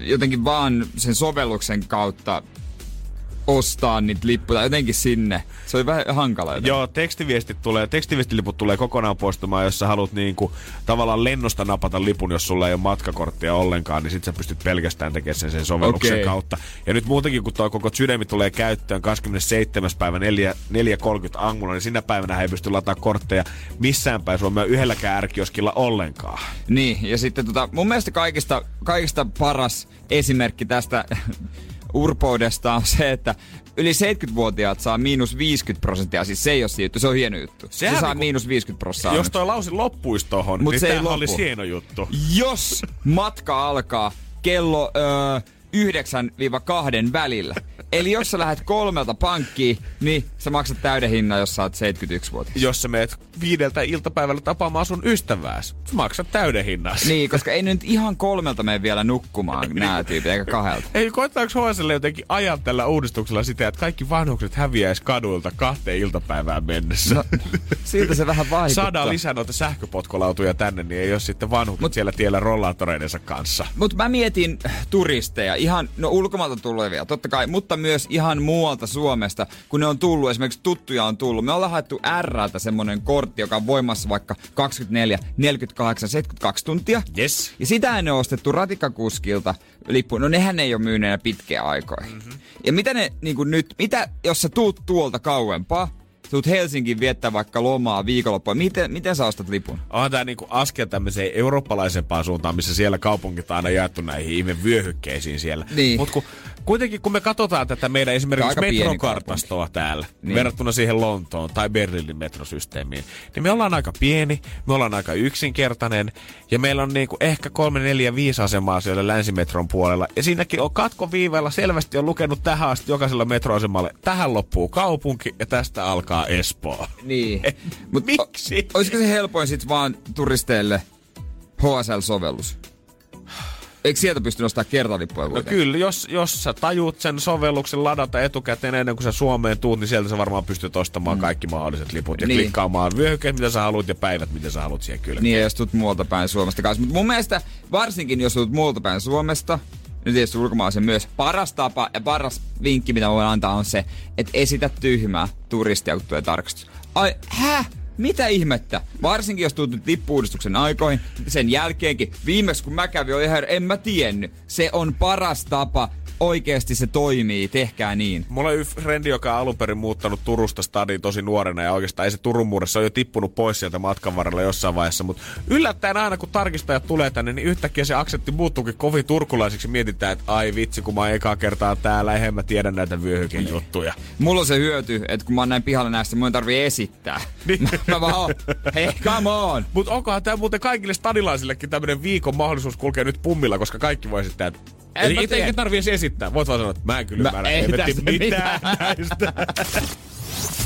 jotenkin vaan sen sovelluksen kautta ostaa niitä lippuja jotenkin sinne. Se oli vähän hankala jotenkin. Joo, tekstiviestit tulee, tekstiviestiliput tulee kokonaan poistumaan, jos sä haluat niinku, tavallaan lennosta napata lipun, jos sulla ei ole matkakorttia ollenkaan, niin sit sä pystyt pelkästään tekemään sen, sen sovelluksen Okei. kautta. Ja nyt muutenkin, kun tuo koko sydämi tulee käyttöön 27. päivä 4.30 aamulla, niin sinä päivänä ei pysty lataamaan kortteja missään päin Suomea yhdelläkään ärkioskilla ollenkaan. Niin, ja sitten tota, mun mielestä kaikista, kaikista paras esimerkki tästä urpoudesta on se, että yli 70-vuotiaat saa miinus 50 prosenttia, siis se ei ole siitä, se on hieno juttu. Sehän se saa niinku- miinus 50 prosenttia. Jos toi lausi loppuisi tohon, Mut niin se ei lopu. olisi hieno juttu. Jos matka alkaa kello öö, 9-2 välillä, eli jos sä lähdet kolmelta pankkiin, niin sä maksat täyden hinnan, jos sä oot 71-vuotias. Jos sä meet viideltä iltapäivällä tapaamaan sun ystävääs, sä maksat täyden hinnan. Niin, koska ei nyt ihan kolmelta mene vielä nukkumaan nää tyypit, eikä kahdelta. Ei, koettaako HSL jotenkin ajaa tällä uudistuksella sitä, että kaikki vanhukset häviäisi kaduilta kahteen iltapäivään mennessä? No, siltä se vähän vaikuttaa. Saadaan lisää noita sähköpotkolautuja tänne, niin ei ole sitten vanhukset Mut, siellä tiellä rollaattoreidensa kanssa. Mutta mä mietin turisteja, ihan, no ulkomailta tulevia, totta kai, mutta myös ihan muualta Suomesta, kun ne on tullut, esimerkiksi tuttuja on tullut. Me ollaan haettu Rltä semmonen kortti, joka on voimassa vaikka 24, 48, 72 tuntia. Yes. Ja sitä ennen on ostettu ratikkakuskilta lippu. No nehän ei ole myyneenä pitkiä aikoja. Mm-hmm. Ja mitä ne niin nyt, mitä jos sä tuut tuolta kauempaa, tuut Helsinkiin viettää vaikka lomaa viikonloppua, miten, miten sä ostat lipun? On tämä niinku askel tämmöiseen eurooppalaisempaan suuntaan, missä siellä kaupungit on aina jaettu näihin ihme vyöhykkeisiin siellä. Niin. Mutta kun, kuitenkin kun me katsotaan tätä meidän esimerkiksi metrokartastoa täällä, Niin. verrattuna siihen Lontoon tai Berliinin metrosysteemiin, niin me ollaan aika pieni, me ollaan aika yksinkertainen ja meillä on niinku ehkä kolme, neljä, viisi asemaa siellä länsimetron puolella. Ja siinäkin on katkoviiveellä selvästi on lukenut tähän asti jokaisella metroasemalle, tähän loppuu kaupunki ja tästä alkaa Espoo. Niin. Mut Miksi? O, olisiko se helpoin sit vaan turisteille HSL-sovellus? Eikö sieltä pysty nostamaan kertalippuja No kyllä, jos, jos sä tajuut sen sovelluksen ladata etukäteen ennen kuin sä Suomeen tuut, niin sieltä sä varmaan pystyt ostamaan mm. kaikki mahdolliset liput ja Niin. niin. klikkaamaan vyöhykkeet, mitä sä haluat ja päivät, mitä sä haluat siihen kyllä. Niin, ja jos tulet muualta päin Suomesta kanssa. Mutta mun mielestä, varsinkin jos tulet muualta päin Suomesta, nyt tietysti ulkomaalaisen myös, paras tapa ja paras vinkki, mitä voin antaa, on se, että esitä tyhmää turistia, kun tulee tarkastus. Ai, hä? Mitä ihmettä? Varsinkin jos tulet nyt lippuudistuksen aikoihin, sen jälkeenkin. Viimeksi kun mä kävin, ihan, en mä tiennyt. Se on paras tapa. Oikeasti se toimii. Tehkää niin. Mulla on yksi frendi, joka on alun perin muuttanut Turusta stadiin tosi nuorena ja oikeastaan ei se Turun muuressa on jo tippunut pois sieltä matkan varrella jossain vaiheessa, mutta yllättäen aina kun tarkistajat tulee tänne, niin yhtäkkiä se aksentti muuttuukin kovin turkulaisiksi. Mietitään, että ai vitsi, kun mä oon ekaa kertaa täällä, eihän mä tiedä näitä vyöhykejuttuja. Mulla on se hyöty, että kun mä oon näin pihalla näistä, mun ei tarvii esittää. Niin. Mä, vaan oon, hei, come on! Mutta onkohan tämä muuten kaikille stadilaisillekin tämmöinen viikon mahdollisuus kulkea nyt pummilla, koska kaikki voi esittää, että En mä ei tiedä. itse tarvii esittää. Voit vaan sanoa, että mä en kyllä Mä ymmärrä. helvetti tästä mitään mitään. näistä.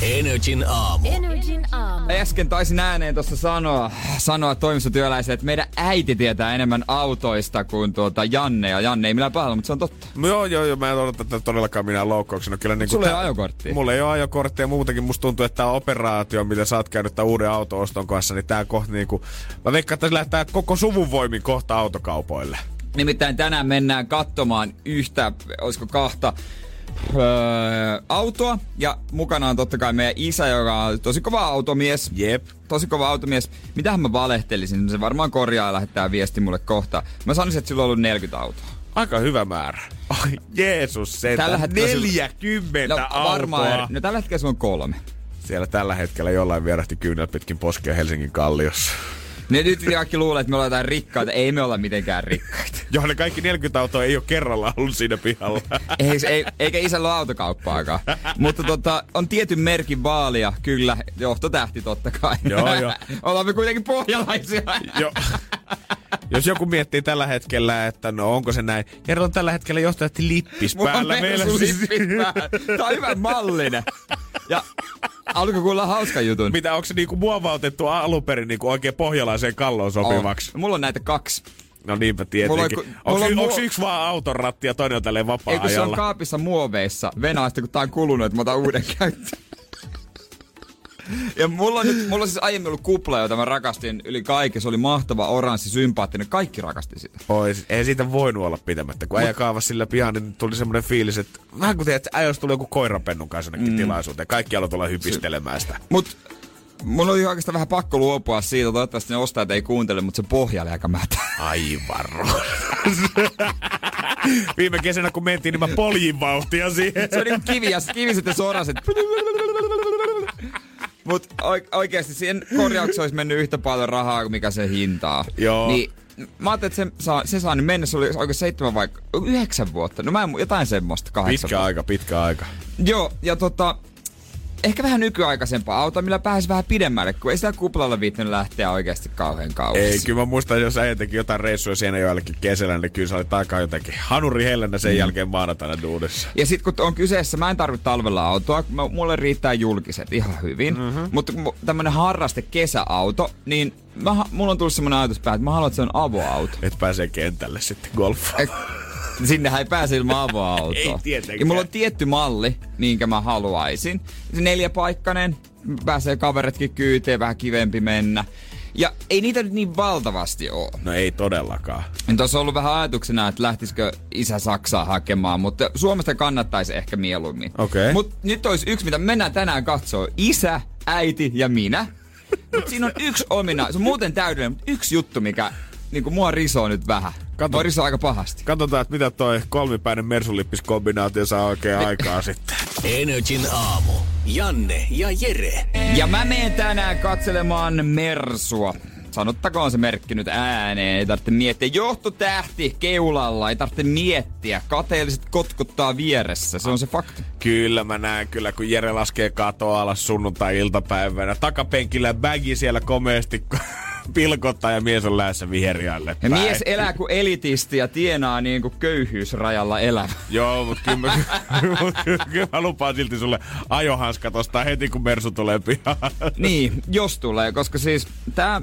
Energin aamu. Energin aamu. Äsken taisin ääneen tuossa sanoa, sanoa toimistotyöläisille, että meidän äiti tietää enemmän autoista kuin tuota Janne. Ja Janne ei millään pahalla, mutta se on totta. No Joo, joo, joo, mä en odota tätä todellakaan minä loukkauksena. Kyllä niin Sulla ei ole ajokorttia. Mulla ei ole ajokorttia ja muutenkin musta tuntuu, että tämä operaatio, mitä sä oot käynyt tämän uuden auto-oston kanssa, niin tää kohta niinku... Mä veikkaan, että se lähtee koko suvun voimin kohta autokaupoille. Nimittäin tänään mennään katsomaan yhtä, olisiko kahta öö, autoa. Ja mukana on totta kai meidän isä, joka on tosi kova automies. Jep. Tosi kova automies. Mitähän mä valehtelisin? Se varmaan korjaa ja lähettää viesti mulle kohta. Mä sanoisin, että sillä on ollut 40 autoa. Aika hyvä määrä. Ai Jeesus, se Tällä hetkellä sillä- 40 No autoa. varmaan, no tällä hetkellä se on kolme. Siellä tällä hetkellä jollain vierähti kyynel pitkin poskea Helsingin kalliossa. Ne nyt kaikki luulee, että me ollaan jotain rikkaita. Ei me olla mitenkään rikkaita. Johon ne kaikki 40 autoa ei ole kerralla ollut siinä pihalla. ei, ei, eikä isällä ole autokauppaakaan. Mutta tota, on tietyn merkin vaalia, kyllä, johtotähti totta kai. Joo, joo. Ollaan me kuitenkin pohjalaisia. Joo. Jos joku miettii tällä hetkellä, että no onko se näin. Jere on tällä hetkellä johtajatti lippis Mulla on päällä. Mersu siis- lippis päällä. Tää on hyvän mallinen. Ja alko kuulla hauska jutun? Mitä, onko se niinku muovautettu alun perin niinku oikein pohjalaiseen kalloon sopivaksi? On. Mulla on näitä kaksi. No niinpä Mulla on tietenkin. mulla Onko, on onko muo- yksi vaan auton ratti ja toinen on tälleen Ei kun se on vapaa-ajalla? kaapissa muoveissa. Venäläistä, kun tää on kulunut, että mä otan uuden käyttöön. Ja mulla on, nyt, mulla on siis aiemmin ollut kupla, jota mä rakastin yli kaiken. Se oli mahtava, oranssi, sympaattinen. Kaikki rakasti sitä. Oi, ei siitä voinut olla pitämättä. Kun äijä kaavasi sillä pihan, niin tuli semmoinen fiilis, että vähän kuin tiedät, että äijä olisi tullut joku koiranpennun kanssa mm. tilaisuuteen. Kaikki aloivat tulla hypistelemään sitä. Mut mun oli oikeastaan vähän pakko luopua siitä. Toivottavasti ne ostajat ei kuuntele, mutta se pohja oli aika mätä. Aivan Viime kesänä kun mentiin, niin mä poljin vauhtia siihen. Se on niinku kivi ja kiviset ja soraset. Mut oik- oikeasti siihen korjaukseen olisi mennyt yhtä paljon rahaa kuin mikä se hintaa. Joo. Niin mä ajattelin, että se saa, se saa nyt mennä, se oli oikein seitsemän vai yhdeksän vuotta. No mä en, jotain semmoista, kahdeksan Pitkä aika, pitkä aika. Joo, ja tota, ehkä vähän nykyaikaisempaa autoa, millä pääsi vähän pidemmälle, kun ei sitä kuplalla viittynyt lähteä oikeasti kauhean kauas. Ei, kyllä mä muistan, jos äijä teki jotain reissuja siinä joillekin kesällä, niin kyllä se oli takaa jotenkin hanuri hellänä sen jälkeen maanantaina duudessa. Ja sit kun on kyseessä, mä en tarvitse talvella autoa, kun mä- mulle riittää julkiset ihan hyvin. Mm-hmm. Mutta tämmönen harraste kesäauto, niin mä, mulla on tullut semmonen ajatus päähän, että mä haluan, että se on avoauto. Et pääsee kentälle sitten golfaan. Et, sinnehän ei pääse ilman avoautoa. Ei tietenkään. Ja mulla on tietty malli, minkä mä haluaisin. Se neljäpaikkainen, pääsee kaveretkin kyyteen, vähän kivempi mennä. Ja ei niitä nyt niin valtavasti oo. No ei todellakaan. Tuossa on ollut vähän ajatuksena, että lähtisikö isä Saksaa hakemaan, mutta Suomesta kannattaisi ehkä mieluummin. Okei. Mutta nyt olisi yksi, mitä mennään tänään katsoo. Isä, äiti ja minä. Mutta siinä on yksi ominaisuus. Se on muuten täydellinen, mutta yksi juttu, mikä niin mua risoo nyt vähän. Kato. Mua risoo aika pahasti. Katsotaan, että mitä toi kolmipäinen mersulippiskombinaatio saa oikein aikaa sitten. Energin aamu. Janne ja Jere. Ja mä menen tänään katselemaan Mersua. Sanottakoon se merkki nyt ääneen, ei tarvitse miettiä. Johtotähti keulalla, ei tarvitse miettiä. Kateelliset kotkuttaa vieressä, se on se fakta. Kyllä mä näen kyllä, kun Jere laskee katoa alas sunnuntai-iltapäivänä. Takapenkillä bagi siellä komeasti pilkottaa ja mies on lähdössä viherialle Ja mies elää kuin elitisti ja tienaa niin kuin köyhyysrajalla elämä. Joo, mutta kyllä, mä- mut kyllä, kyllä mä lupaan silti sulle ajohanska tosta heti, kun Mersu tulee pihaan. Niin, jos tulee, koska siis tää,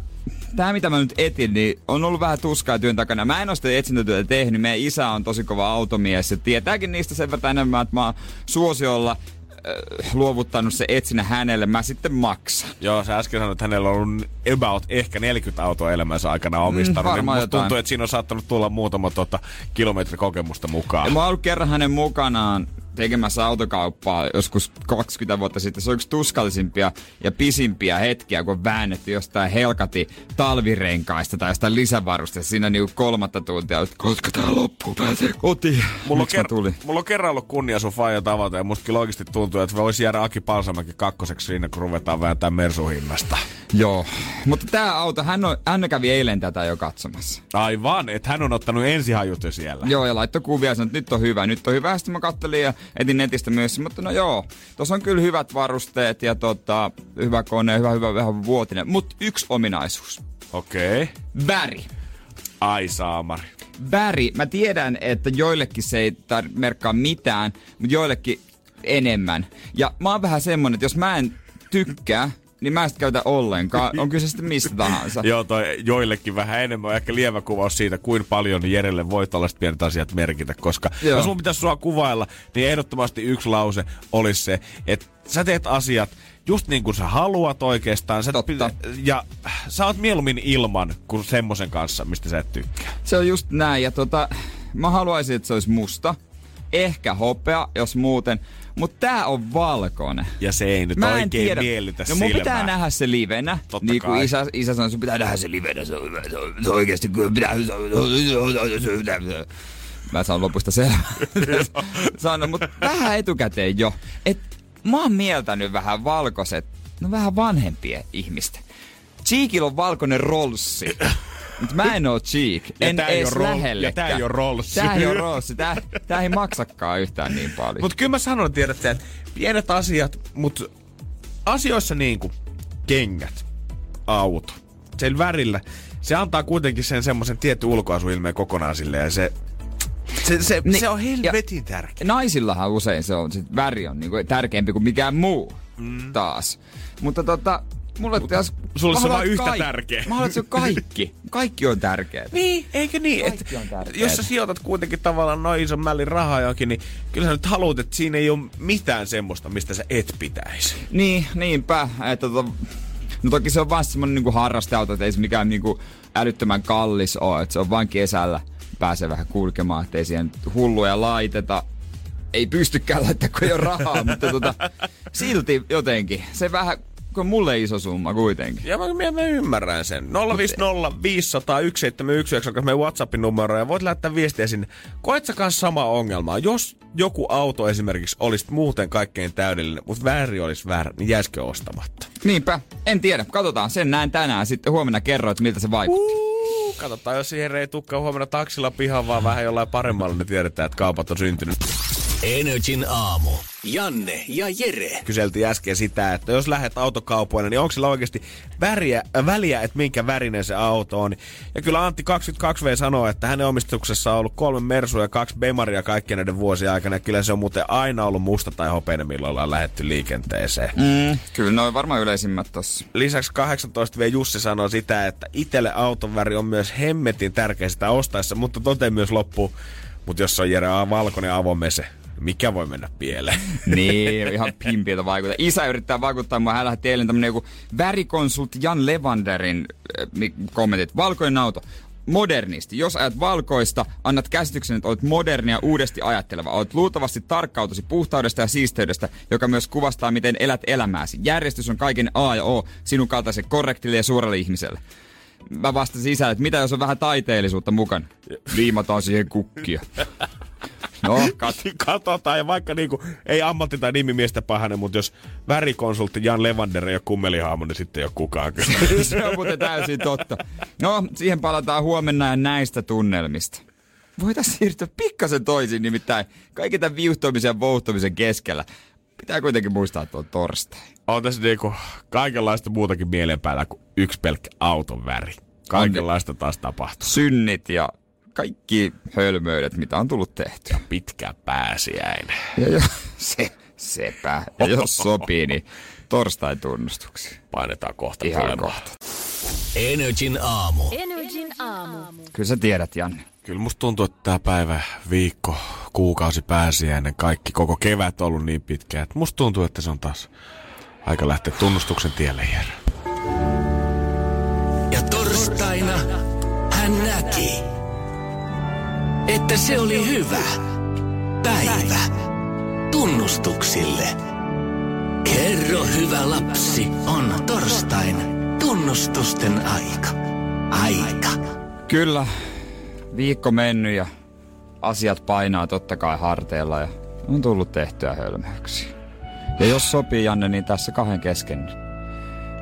tää mitä mä nyt etin, niin on ollut vähän tuskaa työn takana. Mä en ole sitä etsintätyötä tehnyt. Meidän isä on tosi kova automies ja tietääkin niistä sen verran enemmän, että mä oon suosiolla luovuttanut se etsinä hänelle. Mä sitten maksan. Joo, sä äsken sanoit, että hänellä on ollut about ehkä 40 autoa elämänsä aikana omistanut. niin varmaan musta jotain. tuntuu, että siinä on saattanut tulla muutama tota, kilometrikokemusta mukaan. Ja mä oon ollut kerran hänen mukanaan tekemässä autokauppaa joskus 20 vuotta sitten. Se on yksi tuskallisimpia ja pisimpiä hetkiä, kun väännetty jostain helkati talvirenkaista tai jostain lisävarusteesta. Siinä niinku kolmatta tuntia, että koska tää loppuu, pääsee kotiin. Mulla on, ker- mulla on kerran ollut kunnia sun faija tavata ja musta kyllä oikeasti tuntuu, että voisi jäädä Aki Palsamäki kakkoseksi siinä, kun ruvetaan vääntää Mersuhinnasta. Joo. Mutta tää auto, hän, on, hän kävi eilen tätä jo katsomassa. Aivan, että hän on ottanut ensihajut jo siellä. Joo, ja laittoi kuvia ja sanoi, että nyt on hyvä, nyt on hyvä. Sitten mä kattelin ja etin netistä myös, mutta no joo, tuossa on kyllä hyvät varusteet ja tota, hyvä kone, hyvä, hyvä, vähän vuotinen. Mutta yksi ominaisuus. Okei. Okay. Väri. Ai saamari. Väri. Mä tiedän, että joillekin se ei tar- merkkaa mitään, mutta joillekin enemmän. Ja mä oon vähän semmonen, että jos mä en tykkää, niin mä en sitä käytä ollenkaan. On kyse sitten mistä tahansa. Joo, toi joillekin vähän enemmän on ehkä lievä kuvaus siitä, kuin paljon Jerelle voi tällaiset pienet asiat merkitä, koska Joo. jos mun pitäisi sua kuvailla, niin ehdottomasti yksi lause olisi se, että sä teet asiat just niin kuin sä haluat oikeastaan. Sä Totta. pitä- ja sä oot mieluummin ilman kuin semmoisen kanssa, mistä sä et tykkää. Se on just näin. Ja tota, mä haluaisin, että se olisi musta. Ehkä hopea, jos muuten. Mutta tää on valkoinen. Ja se ei nyt Mä en oikein tiedä. miellytä no mun silmää. pitää nähdä se livenä. Totta niin kuin kai. isä, isä sanoi, sun pitää nähdä se livenä. Se on, hyvä, se on, se on kyllä pitää... Mä saan lopusta selvää. Sano, mutta vähän etukäteen jo. Et mä oon mieltänyt vähän valkoiset, no vähän vanhempien ihmisten. Cheekillä on valkoinen rolssi. Mutta mä en oo cheek. Ja En tää ei edes roll- ja tää ei oo rolls. Tää ei oo rolls. Tää, tää ei maksakaan yhtään niin paljon. Mutta kyllä mä sanon, tiedätte, että pienet asiat, mutta asioissa niin kuin kengät, auto, sen värillä, se antaa kuitenkin sen semmoisen tietty ulkoasuilmeen kokonaan sille ja se, se, se, Niin, se on helvetin tärkeä. Naisillahan usein se on, sit väri on niinku tärkeämpi kuin mikään muu mm. taas. Mutta tota, mulle taas... sulle mä se on vaan yhtä kaikki- tärkeä. Mä haluan, että se on kaikki. Kaikki on tärkeää. Niin, eikö niin? Et, jos sä sijoitat kuitenkin tavallaan noin ison mällin rahaa johonkin, niin kyllä sä nyt haluat, että siinä ei ole mitään semmoista, mistä sä et pitäisi. Niin, niinpä. Että tota, no toki se on vaan semmonen niinku harrasteauto, että ei se mikään niinku älyttömän kallis ole. Että se on vain kesällä pääsee vähän kulkemaan, ettei siihen hulluja laiteta. Ei pystykään laittaa, kun ei ole rahaa, mutta tota, silti jotenkin. Se vähän, on mulle iso summa kuitenkin. Ja mä, mä, mä ymmärrän sen. 050 500 1719 on meidän WhatsAppin numero ja voit lähettää viestiä sinne. Koet sä kanssa sama ongelmaa? Jos joku auto esimerkiksi olisi muuten kaikkein täydellinen, mutta väri olisi väärä, niin jäisikö ostamatta? Niinpä, en tiedä. Katsotaan, sen näen tänään. Sitten huomenna kerro, että miltä se vaikuttaa. Uh, katsotaan, jos siihen ei tukkaa huomenna taksilla pihaan, vaan vähän jollain paremmalla, niin tiedetään, että kaupat on syntynyt. Energin aamu. Janne ja Jere. Kyseltiin äsken sitä, että jos lähdet autokaupoille, niin onko sillä oikeasti väriä, äh, väliä, että minkä värinen se auto on. Ja kyllä Antti 22V sanoo, että hänen omistuksessa on ollut kolme Mersua ja kaksi Bemaria kaikkien näiden vuosien aikana. Ja kyllä se on muuten aina ollut musta tai hopeinen, milloin ollaan lähetty liikenteeseen. Mm, kyllä noin varmaan yleisimmät tossa. Lisäksi 18V Jussi sanoo sitä, että itelle auton väri on myös hemmetin tärkeä sitä ostaessa, mutta toteen myös loppu. Mutta jos on Jere valkoinen avomese, mikä voi mennä pieleen? Niin, ihan pimpiltä vaikuttaa. Isä yrittää vaikuttaa mua. Hän lähti eilen tämmönen joku värikonsultti Jan Levanderin äh, mi- kommentit. Valkoinen auto. Modernisti. Jos ajat valkoista, annat käsityksen, että olet moderni ja uudesti ajatteleva. Olet luultavasti tarkkautusi puhtaudesta ja siisteydestä, joka myös kuvastaa, miten elät elämääsi. Järjestys on kaiken A ja O sinun kaltaisen korrektille ja suoralle ihmiselle. Mä vastasin isälle, että mitä jos on vähän taiteellisuutta mukana? Liimataan siihen kukkia. No, kat. Katsotaan, ja vaikka niinku, ei ammatti- tai nimimiestä pahane, mutta jos värikonsultti Jan Levander ei ole kummelihaamu, niin sitten ei ole kukaan kyllä. Se on muuten täysin totta. No, siihen palataan huomenna ja näistä tunnelmista. Voitaisiin siirtyä pikkasen toisin, nimittäin kaiken tämän viuhtoimisen ja vouhtomisen keskellä. Pitää kuitenkin muistaa, että on torstai. on tässä niinku kaikenlaista muutakin mielen päällä kuin yksi pelkkä auton väri. Kaikenlaista taas tapahtuu. Synnit ja kaikki hölmöydet, mitä on tullut tehtyä. Pitkä pääsiäinen. Ja jo, se, sepä. Ja jos sopii, niin torstai tunnustuksia. Painetaan kohta Ihan tulemaan. kohta. Energin aamu. Energin aamu. Kyllä sä tiedät, Janne. Kyllä musta tuntuu, että tämä päivä, viikko, kuukausi pääsiäinen, kaikki, koko kevät on ollut niin pitkä, että musta tuntuu, että se on taas aika lähteä tunnustuksen tielle, Jere. Ja torstaina hän näki, että se oli hyvä päivä tunnustuksille. Kerro hyvä lapsi, on torstain tunnustusten aika. Aika. Kyllä, viikko mennyt ja asiat painaa totta kai harteilla ja on tullut tehtyä hölmöyksiä. Ja jos sopii, Janne, niin tässä kahden kesken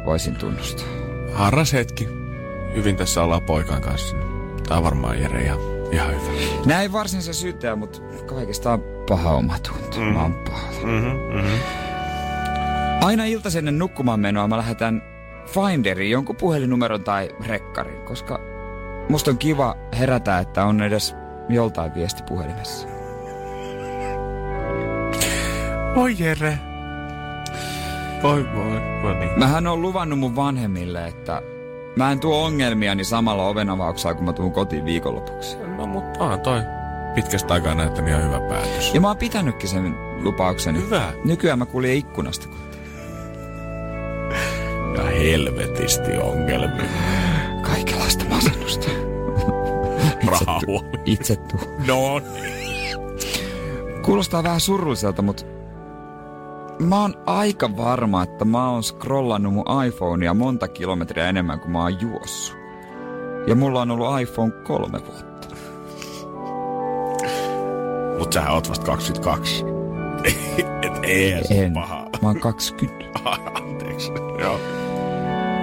voisin tunnustaa. Harras hetki. Hyvin tässä ollaan poikan kanssa. Tää on varmaan Jere ihan, ihan hyvä. Näin varsinaisen syyttäjä, mutta kaikista on paha omatunto. Mm. Mä oon paha. Mm-hmm, mm-hmm. Aina iltaisin ennen nukkumaan menoa mä lähetän Finderiin jonkun puhelinnumeron tai rekkarin, koska musta on kiva herätä, että on edes joltain viesti puhelimessa. Oi Jere. Voi voi, voi niin. Mähän on luvannut mun vanhemmille, että mä en tuo ongelmiani samalla ovenavauksella, kun mä tuun kotiin viikonlopuksi. No mutta onhan toi pitkästä aikaa näyttänyt ihan hyvä päätös. Ja mä oon pitänytkin sen lupaukseni. Hyvä. Nykyään mä kuljen ikkunasta. Ja helvetisti ongelmia. Kaikenlaista masennusta. Rahahuoli. Itse tuu. No Kuulostaa vähän surulliselta, mutta mä oon aika varma, että mä oon scrollannut mun iPhonea monta kilometriä enemmän kuin mä oon juossut. Ja mulla on ollut iPhone kolme vuotta. Mut sähän oot vasta 22. Et ei En. paha. Mä oon 20. Anteeksi. Joo.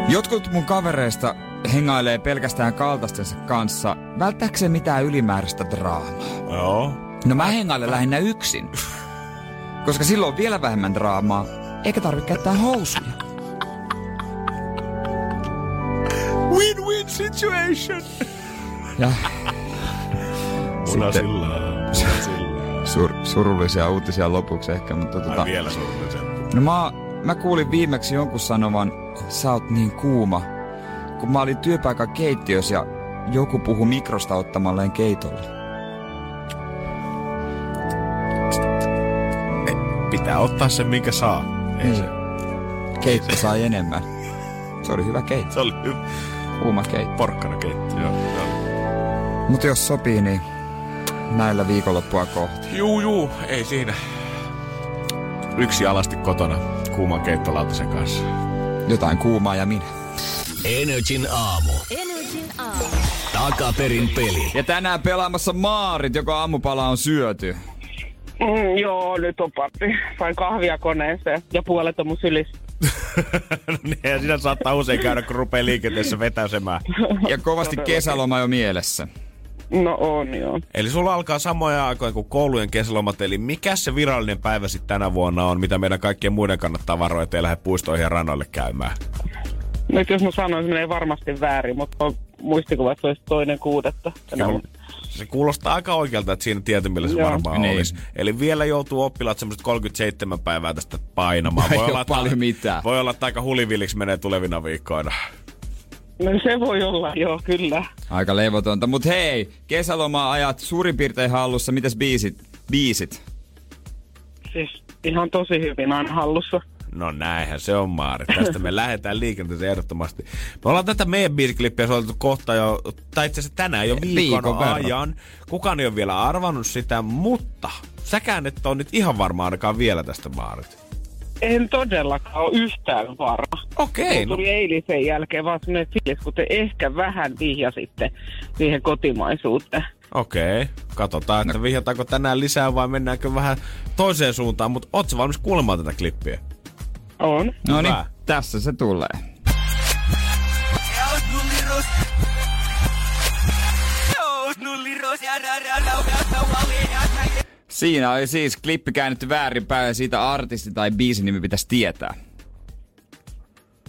Jotkut mun kavereista hengailee pelkästään kaltaistensa kanssa, välttääkö se mitään ylimääräistä draamaa? Joo. No mä hengailen lähinnä yksin. Koska silloin on vielä vähemmän draamaa, eikä tarvitse käyttää housuja. Win-win situation. Ja. Punasilla. sur, surullisia uutisia lopuksi ehkä, mutta Ai tota... vielä surullisen. No mä, mä kuulin viimeksi jonkun sanovan, sä oot niin kuuma. Kun mä olin työpaikan keittiössä ja joku puhu mikrosta ottamalleen keitolle. Pitää ottaa se, minkä saa. Ei se. Keitto sai enemmän. Se oli hyvä keitto, Se oli hyvä. kuuma keitto. Porkkana keitto. Joo, joo. Mutta jos sopii, niin näillä viikonloppua kohti. Juu, juu, ei siinä. Yksi alasti kotona kuuman keittolautasen kanssa. Jotain kuumaa ja minä. Energin aamu. Energin aamu. Takaperin peli. Ja tänään pelaamassa maarit, joka aamupala on syöty. Mm, joo, nyt on pappi. Sain kahvia koneeseen ja puolet on mun sylissä. niin, ja siinä saattaa usein käydä, kun rupeaa liikenteessä vetäsemään. Ja kovasti kesäloma jo mielessä. No on, joo. Eli sulla alkaa samoja aikoja kuin koulujen kesälomat, eli mikä se virallinen päivä sitten tänä vuonna on, mitä meidän kaikkien muiden kannattaa varoa, ettei lähde puistoihin ja rannoille käymään? Nyt jos mä sanoisin, menee varmasti väärin, mutta muistikuva, että se olisi toinen kuudetta. tänä vuonna. Se kuulostaa aika oikealta, että siinä millä se Joo. varmaan Niin. olisi. Eli vielä joutuu oppilaat semmoiset 37 päivää tästä painamaan. Ei ole että- paljon mitään. Voi olla, että aika hulivilliksi menee tulevina viikkoina. No se voi olla, joo, kyllä. Aika levotonta. Mut hei, kesäloma-ajat suurin piirtein hallussa. Mitäs biisit? Biisit. Siis ihan tosi hyvin on hallussa. No näinhän se on, Maari. Tästä me lähdetään liikenteeseen ehdottomasti. Me ollaan tätä meidän biisiklippiä soitettu kohta jo, tai itse asiassa tänään jo viikon, Viikon verran. ajan. Kukaan ei ole vielä arvannut sitä, mutta säkään et ole nyt ihan varma ainakaan vielä tästä, Maarit. En todellakaan ole yhtään varma. Okei, Mulla no tuli eilisen jälkeen vaan sellainen fiilis, kun te ehkä vähän vihjasitte siihen kotimaisuuteen. okei. Katsotaan, että vihjataanko tänään lisää vai mennäänkö vähän toiseen suuntaan, mutta ootko sä valmis kuulemaan tätä klippiä? On. No niin, tässä se tulee. Siinä oli siis klippi käännetty väärinpäin ja siitä artisti tai biisin nimi pitäisi tietää.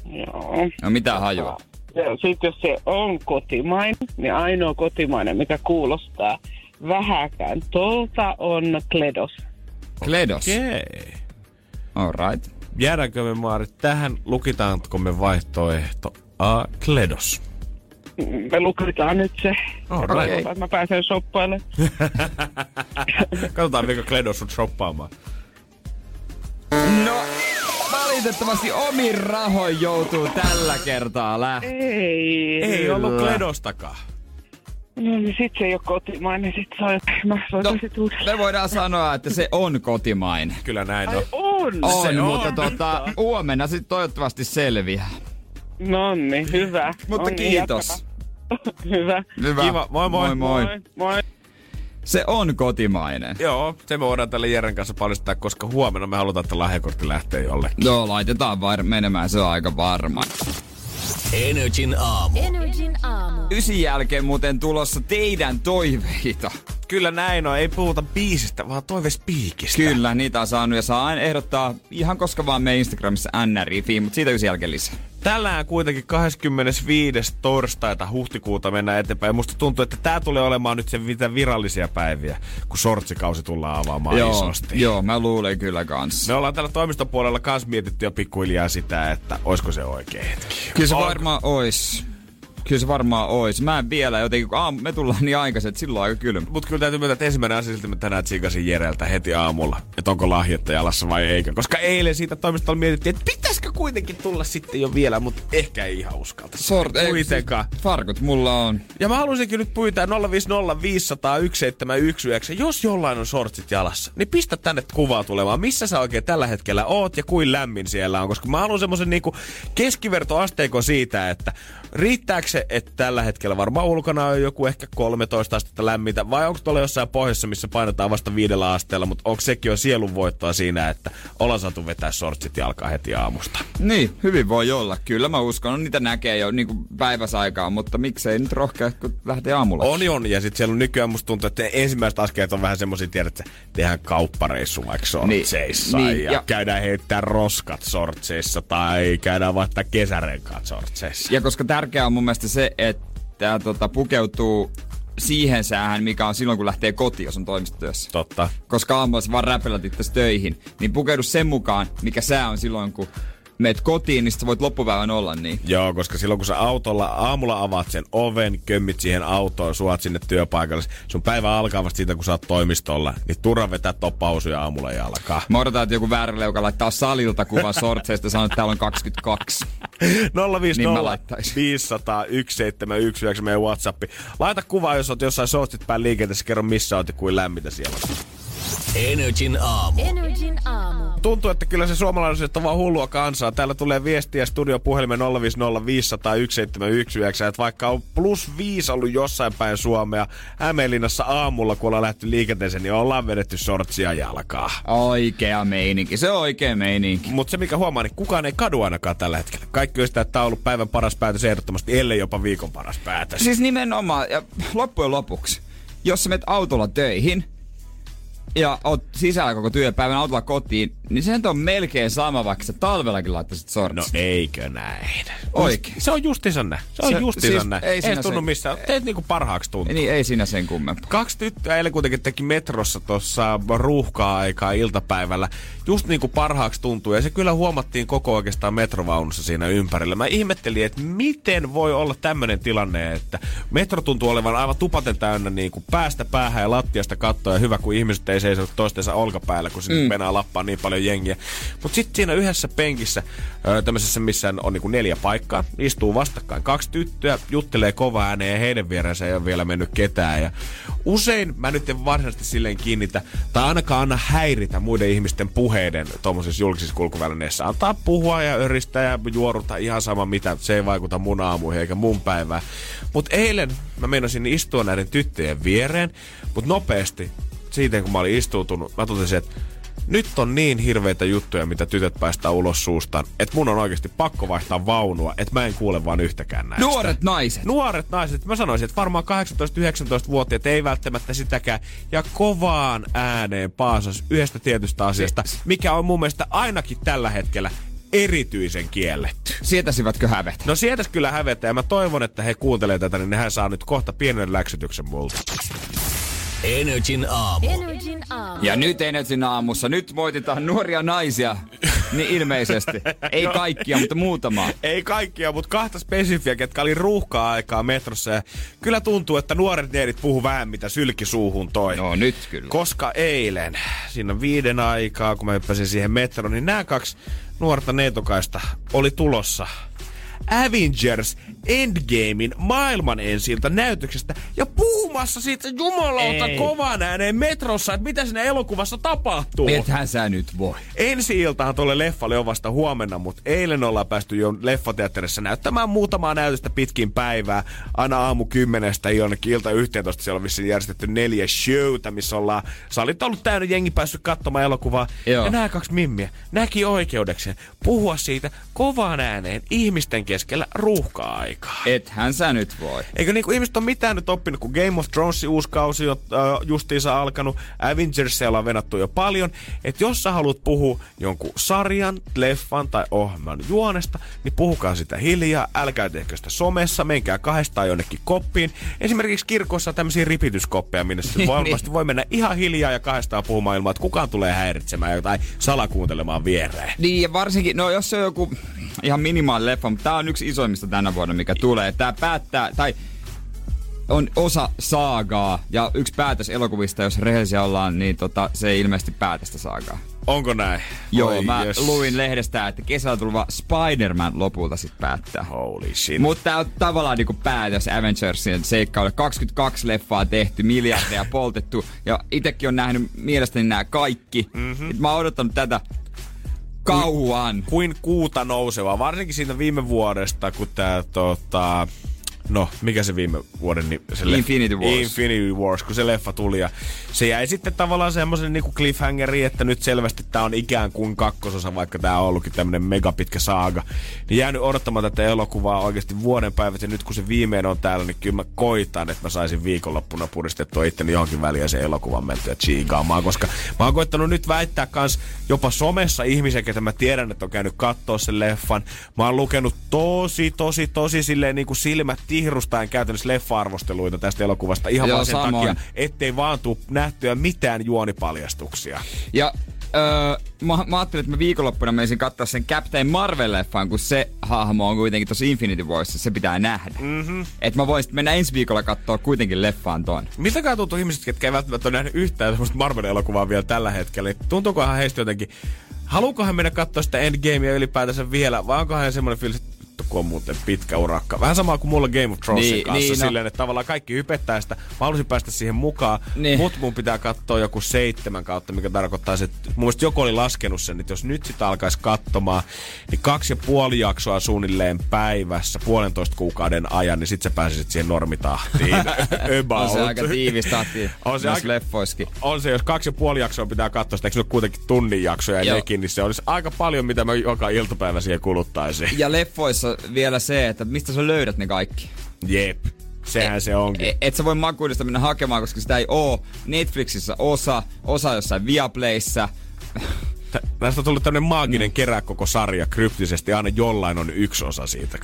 Joo. No mitä hajua? Sitten jos se on kotimainen, niin ainoa kotimainen, mikä kuulostaa vähäkään tolta on Kledos. Kledos. Okei. Alright. Jäädäänkö me, Maarit, tähän? Lukitaanko me vaihtoehto A, Kledos? Me lukitaan nyt se. Alright. Katsotaan, että mä pääsen shoppailemaan. Katsotaan, mikä Kledos on shoppaamaan. No, valitettavasti omin rahoin joutuu tällä kertaa lähteä. Ei. Ei ollut Kledostakaan. No niin sit se ei ole kotimainen, sit soit, mä soitan No, sit uudelleen. me voidaan sanoa, että se on kotimainen. Kyllä näin on. Ai on! On, Se mutta on. tota, huomenna sitten toivottavasti selviää. No niin, hyvä. Mutta niin, kiitos. hyvä. Hyvä. Kiva. Moi, moi. moi moi. Moi. Moi. Se on kotimainen. Joo, se me voidaan tälle Jeren kanssa paljastaa, koska huomenna me halutaan, että lahjakortti lähtee jollekin. Joo, laitetaan var- menemään, se on aika varma. Energin aamu. Energin aamu. Ysin jälkeen muuten tulossa teidän toiveita. Kyllä näin on, ei puhuta biisistä, vaan toivespiikistä. Kyllä, niitä on saanut ja saa ehdottaa ihan koska vaan me Instagramissa NRIFI, mutta siitä ysin jälkeen lisää. Tällään kuitenkin 25. torstaita huhtikuuta mennään eteenpäin. Musta tuntuu, että tää tulee olemaan nyt se mitä virallisia päiviä, kun sortsikausi tullaan avaamaan Joo, isosti. joo, mä luulen kyllä kanssa. Me ollaan täällä toimistopuolella kans mietitty jo pikkuhiljaa sitä, että oisko se oikea hetki. Kyllä se varmaan ois. Kyllä se varmaan ois. Mä en vielä jotenkin, kun aamu, me tullaan niin aikaisin, että silloin aika kylmä. Mut kyllä täytyy myöntää, että ensimmäinen asia silti mä tänään tsiikasin Jereltä heti aamulla, että onko lahjetta jalassa vai eikä. Koska eilen siitä toimistolla mietittiin, että pitäisikö kuitenkin tulla sitten jo vielä, mutta ehkä ei ihan uskalta. Sort, ei, Kuitenkaan. siis Farkut mulla on. Ja mä haluaisinkin nyt pyytää 050 500 1719, jos jollain on sortsit jalassa, niin pistä tänne kuvaa tulemaan, missä sä oikein tällä hetkellä oot ja kuin lämmin siellä on. Koska mä haluan semmoisen niinku keskivertoasteikon siitä, että Riittääkö se, että tällä hetkellä varmaan ulkona on joku ehkä 13 astetta lämmintä, vai onko tuolla jossain pohjassa, missä painetaan vasta viidellä asteella, mutta onko sekin jo sielunvoittoa siinä, että ollaan saatu vetää sortsit ja alkaa heti aamusta? Niin, hyvin voi olla. Kyllä mä uskon, no, niitä näkee jo niin kuin päiväsaikaan, mutta miksei nyt rohkea, kun lähtee aamulla. On, on. Ja sitten siellä on nykyään musta tuntuu, että ensimmäiset askeleet on vähän semmoisia, tiedät, että tehdään kauppareissu vaikka sortseissa Niin, niin, ja, ja- käydään heittää roskat sortseissa tai käydään vaihtaa kesärenkaat sortseissa. Ja koska tärkeää on mun mielestä se, että tota, pukeutuu siihen säähän, mikä on silloin, kun lähtee kotiin, jos on toimistotyössä. Totta. Koska aamulla sä vaan räpelät itse töihin, niin pukeudu sen mukaan, mikä sää on silloin, kun meet kotiin, niin sit sä voit loppupäivän olla niin. Joo, koska silloin kun sä autolla aamulla avaat sen oven, kömmit siihen autoon, suot sinne työpaikalle, sun päivä alkaa vasta siitä, kun sä oot toimistolla, niin turha vetää toppausuja aamulla ja alkaa. Mä odotan, että joku väärä leuka laittaa salilta kuvan sortseista ja sanoo, että täällä on 22. 050 Niin mä laittaisin. 500 1719 meidän Whatsappi. Laita kuva, jos oot jossain shortsit päällä liikenteessä, kerro missä oot ja kuin lämmintä siellä. Energin aamu. Energin aamu. Tuntuu, että kyllä se suomalaiset on vaan hullua kansaa. Täällä tulee viestiä studiopuhelimen 050 500 1719, että vaikka on plus 5 ollut jossain päin Suomea, Hämeenlinnassa aamulla, kun ollaan lähty liikenteeseen, niin ollaan vedetty sortsia jalkaa. Oikea meininki, se on oikea meininki. Mutta se mikä huomaa, niin kukaan ei kadu ainakaan tällä hetkellä. Kaikki on sitä, että tämä on ollut päivän paras päätös ehdottomasti, ellei jopa viikon paras päätös. Siis nimenomaan, ja loppujen lopuksi, jos sä menet autolla töihin, ja oot sisällä koko työpäivän autolla kotiin, niin se nyt on melkein sama, vaikka sä talvellakin laittaisit sortsit. No eikö näin? Oikein. Se on justiinsa näin. Se on Se- justiinsa siis näin. ei Ei, tunnu se- missään. Teet niinku parhaaksi tuntuu. Niin ei siinä sen kummempaa. Kaksi tyttöä eilen kuitenkin teki metrossa tuossa ruuhkaa-aikaa iltapäivällä. Just niin kuin parhaaksi tuntuu. Ja se kyllä huomattiin koko oikeastaan metrovaunussa siinä ympärillä. Mä ihmettelin, että miten voi olla tämmöinen tilanne, että metro tuntuu olevan aivan tupaten täynnä niin kuin päästä päähän ja lattiasta kattoa. Ja hyvä, kun ihmiset ei seiso toistensa olkapäällä, kun sinne mm. menää lappaa niin paljon jengiä. Mutta sitten siinä yhdessä penkissä, tämmöisessä missä on niin kuin neljä paikkaa, istuu vastakkain kaksi tyttöä, juttelee kova ääneen ja heidän vierensä ei ole vielä mennyt ketään. Ja usein mä nyt en varsinaisesti silleen kiinnitä, tai ainakaan anna häiritä muiden ihmisten puheiden tuommoisissa julkisissa kulkuvälineissä. Antaa puhua ja öristää ja juoruta ihan sama mitä, se ei vaikuta mun aamuihin eikä mun päivään. Mutta eilen mä meinasin istua näiden tyttöjen viereen, mutta nopeasti siitä kun mä olin istuutunut, mä totesin, että nyt on niin hirveitä juttuja, mitä tytöt päästää ulos suustaan, että mun on oikeasti pakko vaihtaa vaunua, että mä en kuule vaan yhtäkään näistä. Nuoret naiset. Nuoret naiset, mä sanoisin, että varmaan 18-19-vuotiaat ei välttämättä sitäkään. Ja kovaan ääneen paasas yhdestä tietystä asiasta, mikä on mun mielestä ainakin tällä hetkellä erityisen kielletty. Sietäisivätkö hävetä? No sietäs kyllä hävetä ja mä toivon, että he kuuntelee tätä, niin nehän saa nyt kohta pienen läksytyksen multa. Energin aamu. Energin aamu. Ja nyt Energin aamussa, nyt moititaan nuoria naisia. Niin ilmeisesti. Ei kaikkia, mutta muutamaa. Ei kaikkia, mutta kahta spesifiä, ketkä oli ruuhkaa aikaa metrossa. Ja kyllä tuntuu, että nuoret neidit puhuu vähän mitä sylki suuhun toi. No nyt kyllä. Koska eilen, siinä viiden aikaa, kun mä hyppäsin siihen metroon, niin nämä kaksi nuorta neitokaista oli tulossa Avengers Endgamein maailman ensiltä näytöksestä ja puhumassa siitä jumalauta Ei. kovan ääneen metrossa, että mitä siinä elokuvassa tapahtuu. Ethän sä nyt voi. Ensi iltahan tuolle leffalle on vasta huomenna, mutta eilen ollaan päästy jo leffateatterissa näyttämään muutamaa näytöstä pitkin päivää. Aina aamu kymmenestä jonnekin ilta 11 siellä on vissiin järjestetty neljä showta, missä ollaan salit ollut täynnä jengi päässyt katsomaan elokuvaa. Joo. Ja nämä kaksi mimmiä näki oikeudekseen puhua siitä kovaan ääneen ihmisten keskellä ruuhkaa-aikaa. Ethän sä nyt voi. Eikö niinku ihmiset on mitään nyt oppinut, kun Game of Thronesin uusi kausi on äh, justiinsa alkanut, Avengersia ollaan venattu jo paljon, että jos sä haluat puhua jonkun sarjan, leffan tai ohjelman juonesta, niin puhukaa sitä hiljaa, älkää tehkö sitä somessa, menkää kahdestaan jonnekin koppiin. Esimerkiksi kirkossa on tämmöisiä ripityskoppeja, minne se varmasti voi mennä ihan hiljaa ja kahdestaan puhumaan ilman, että kukaan tulee häiritsemään tai salakuuntelemaan viereen. Niin ja varsinkin, no jos se on joku ihan minimaali leffa, mutta tää on yksi isoimmista tänä vuonna, mikä tulee. Tää päättää, tai on osa saagaa ja yksi päätös elokuvista, jos rehellisiä ollaan, niin tota, se ei ilmeisesti päätöstä saagaa. Onko näin? Joo, Oi mä jes. luin lehdestä, että kesällä tuleva Spider-Man lopulta sit päättää. Holy shit. Mutta tää on tavallaan niinku päätös Avengersin seikkailu. 22 leffaa tehty, miljardeja poltettu. Ja itekin on nähnyt mielestäni nämä kaikki. Mm-hmm. Mä oon odottanut tätä Kauan. kuin kuuta nouseva, varsinkin siitä viime vuodesta, kun tämä tota, no, mikä se viime vuoden niin se Infinity leffa, Wars. Infinity Wars, kun se leffa tuli ja se jäi sitten tavallaan semmoisen niinku cliffhangeri, että nyt selvästi tämä on ikään kuin kakkososa, vaikka tämä on ollutkin tämmönen megapitkä saaga. Niin jäänyt odottamaan tätä elokuvaa oikeasti vuoden päivät ja nyt kun se viimein on täällä, niin kyllä mä koitan, että mä saisin viikonloppuna puristettua itteni johonkin väliin se elokuvan mentyä chiigaamaan, koska mä oon koittanut nyt väittää kans jopa somessa ihmisiä, ketä mä tiedän, että on käynyt kattoo sen leffan. Mä oon lukenut tosi, tosi, tosi silleen niin kuin silmät tihrustaen käytännössä leffa-arvosteluita tästä elokuvasta ihan Joo, vaan sen samoin. takia, ettei vaan tuu nähtyä mitään juonipaljastuksia. Ja öö, mä, mä ajattelin, että mä viikonloppuna menisin katsoa sen Captain Marvel-leffan, kun se hahmo on kuitenkin tosi Infinity Warsissa, se pitää nähdä. Mm-hmm. Että mä voisin mennä ensi viikolla katsoa kuitenkin leffaan ton. Miltä tuntuu ihmiset, ketkä ei välttämättä ole nähnyt yhtään semmoista Marvel-elokuvaa vielä tällä hetkellä? Tuntuukohan heistä jotenkin, haluukohan mennä katsoa sitä Endgamea ylipäätänsä vielä, vai onkohan semmoinen fiilis, että vittu, kun on muuten pitkä urakka. Vähän sama kuin mulla Game of Thronesin Niin, kanssa, niin, no. silleen, että tavallaan kaikki hypettää sitä. Mä haluaisin päästä siihen mukaan, Niin. mut mun pitää katsoa joku seitsemän kautta, mikä tarkoittaa, että mun mielestä joku oli laskenut sen, että jos nyt sitä alkaisi katsomaan, niin kaksi ja puoli jaksoa suunnilleen päivässä, puolentoista kuukauden ajan, niin sit sä pääsisit siihen normitahtiin. On se aika tiivis tahti On se aika- leffoiskin. On se, jos kaksi ja puoli jaksoa pitää katsoa sitä, eikö se ole kuitenkin tunnin jaksoja Joo. nekin, niin se olisi aika paljon, mitä mä joka iltapäivä siihen kuluttaisin. Ja leffoissa vielä se, että mistä sä löydät ne kaikki. Jep, sehän se onkin. E- Et sä voi makuudesta mennä hakemaan, koska sitä ei oo Netflixissä osa, osa jossain Viaplayssä. Tä- Tästä on tullut tämmönen maaginen kerää koko sarja kryptisesti. Aina jollain on yksi osa siitä.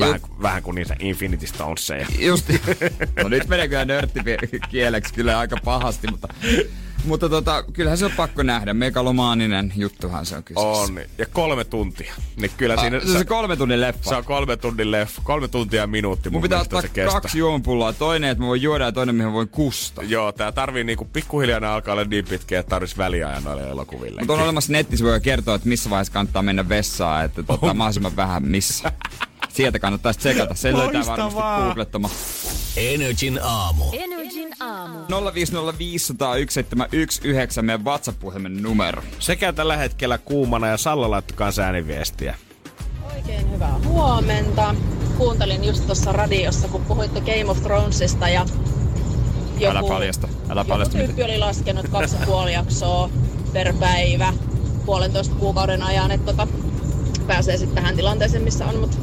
Vähän, vähän kuin niitä Infinity Stonesia. Just, no nyt menee kyllä nörttikieleksi kyllä aika pahasti, mutta, mutta tota, kyllähän se on pakko nähdä. Megalomaaninen juttuhan se on kyseessä. On. Ja kolme tuntia. Niin kyllä Ah, siinä... se, on se kolme tunnin leffa. se on kolme tunnin leffa. Kolme tuntia ja minuutti mun, Mun pitää ottaa kaksi juomapulloa. Toinen, että mä voin juoda ja toinen, mihin voin kusta. Joo, tää tarvii niinku pikkuhiljaa alkaa olla niin pitkiä, että tarvitsisi väliajan noille elokuville. Mutta on olemassa netti, voi kertoa, että missä vaiheessa kannattaa mennä vessaan, että tota, mahdollisimman vähän missä. Sieltä kannattaa sit tsekata. Sen löytää varmasti Loistavaa. googlettama. Energin aamu. Energin aamu. 050501719 meidän WhatsApp-puhelimen numero. Sekä tällä hetkellä kuumana ja Salla laittoi kanssa ääniviestiä. Oikein hyvää huomenta. Kuuntelin just tuossa radiossa, kun puhuitte Game of Thronesista ja joku, Älä paljasta, älä joku paljasta tyyppi oli laskenut kaksi ja puoli jaksoa per päivä puolentoista kuukauden ajan, että tota, pääsee sitten tähän tilanteeseen, missä on. Mut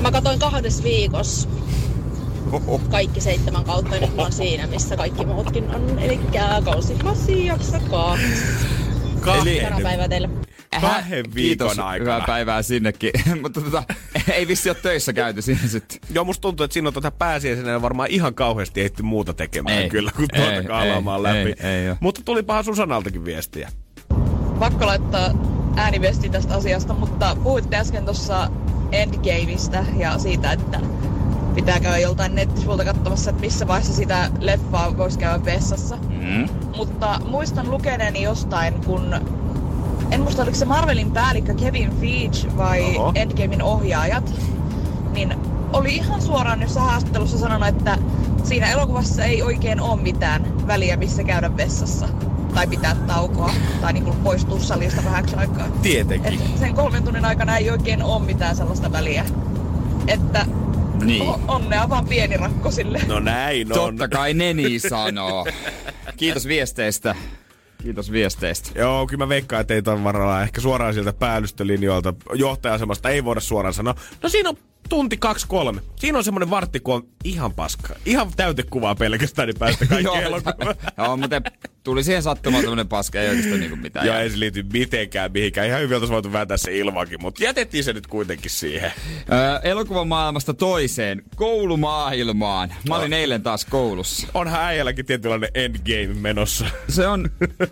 mä katsoin kahdessa viikossa kaikki seitsemän kautta ja nyt mä oon siinä, missä kaikki muutkin on. Eli kausi Hassi jakso kaksi. Kahden, Hyvää päivää teille. kahden viikon Kiitos, aikana. hyvää päivää sinnekin. Mutta tota, ei vissi ole töissä käyty siinä sitten. Joo, musta tuntuu, että siinä on tuota pääsiäisenä varmaan ihan kauheasti ehti muuta tekemään Ei. kyllä, kun Ei, tuota kaalaamaan ei, läpi. ei, ei oo. Mutta tulipahan Susanaltakin viestiä. pakko laittaa ääniviesti tästä asiasta, mutta puhuitte äsken tuossa Endgameista ja siitä, että pitää käydä joltain nettisivulta katsomassa, että missä vaiheessa sitä leffaa voisi käydä vessassa. Mm. Mutta muistan lukeneeni jostain, kun en muista oliko se Marvelin päällikkö Kevin Feige vai Oho. Endgamein ohjaajat, niin oli ihan suoraan jossain haastattelussa sanonut, että siinä elokuvassa ei oikein ole mitään väliä, missä käydä vessassa tai pitää taukoa tai niin kuin poistua salista vähäksi aikaa. Tietenkin. Et sen kolmen tunnin aikana ei oikein ole mitään sellaista väliä. Että Niin. o- onnea vaan pieni rakkosille. No näin on. Totta kai ne niin sanoo. Kiitos viesteistä. Kiitos viesteistä. Joo, kyllä mä veikkaan, että ei varalla ehkä suoraan sieltä päällystölinjoilta johtaja-asemasta ei voida suoraan sanoa. No siinä on tunti kaksi kolme. Siinä on semmoinen vartti, kun on ihan paska. Ihan täytekuvaa pelkästään, niin päästä kaikki elokuvaan. Joo, mutta tuli siihen sattumaan tämmönen paska, ei oikeastaan niinku mitään. Ja ei se liity mitenkään mihinkään. Ihan hyvin oltaisiin voitu vääntää se ilmakin, mutta jätettiin se nyt kuitenkin siihen. Öö, elokuvan maailmasta toiseen, koulumaailmaan. Mä olin eilen taas koulussa. Onhan äijälläkin tietynlainen endgame menossa. Se on